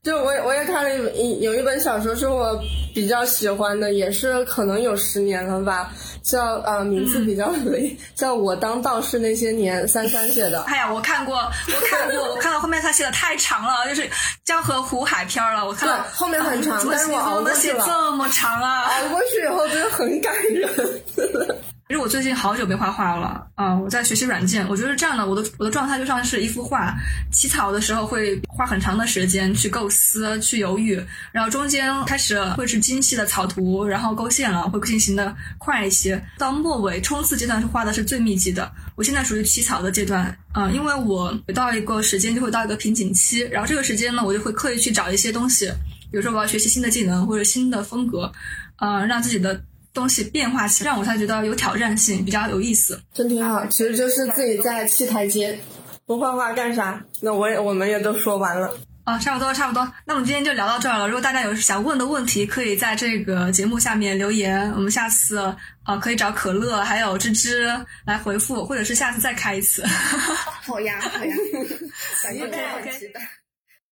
就我我也看了一有一本小说是我比较喜欢的，也是可能有十年了吧。叫呃名字比较雷，叫我当道士那些年，三三写的。哎呀，我看过，我看过，我看到后面他写的太长了，就是江河湖海篇了。我看到后面很长，但是我熬过去了。这么长啊！熬过去以后真的很感人。其实我最近好久没画画了啊！我在学习软件，我觉得这样的，我的我的状态就像是一幅画，起草的时候会花很长的时间去构思、去犹豫，然后中间开始会是精细的草图，然后勾线了，会进行的快一些，到末尾冲刺阶段是画的是最密集的。我现在属于起草的阶段啊，因为我到一个时间就会到一个瓶颈期，然后这个时间呢，我就会刻意去找一些东西，比如说我要学习新的技能或者新的风格，嗯，让自己的。东西变化起来，让我才觉得有挑战性，比较有意思，真挺好。其实就是自己在砌台阶，不画画干啥？那我也我们也都说完了啊，差不多差不多。那我们今天就聊到这儿了。如果大家有想问的问题，可以在这个节目下面留言，我们下次啊可以找可乐还有芝芝来回复，或者是下次再开一次。好呀好呀，期待期待。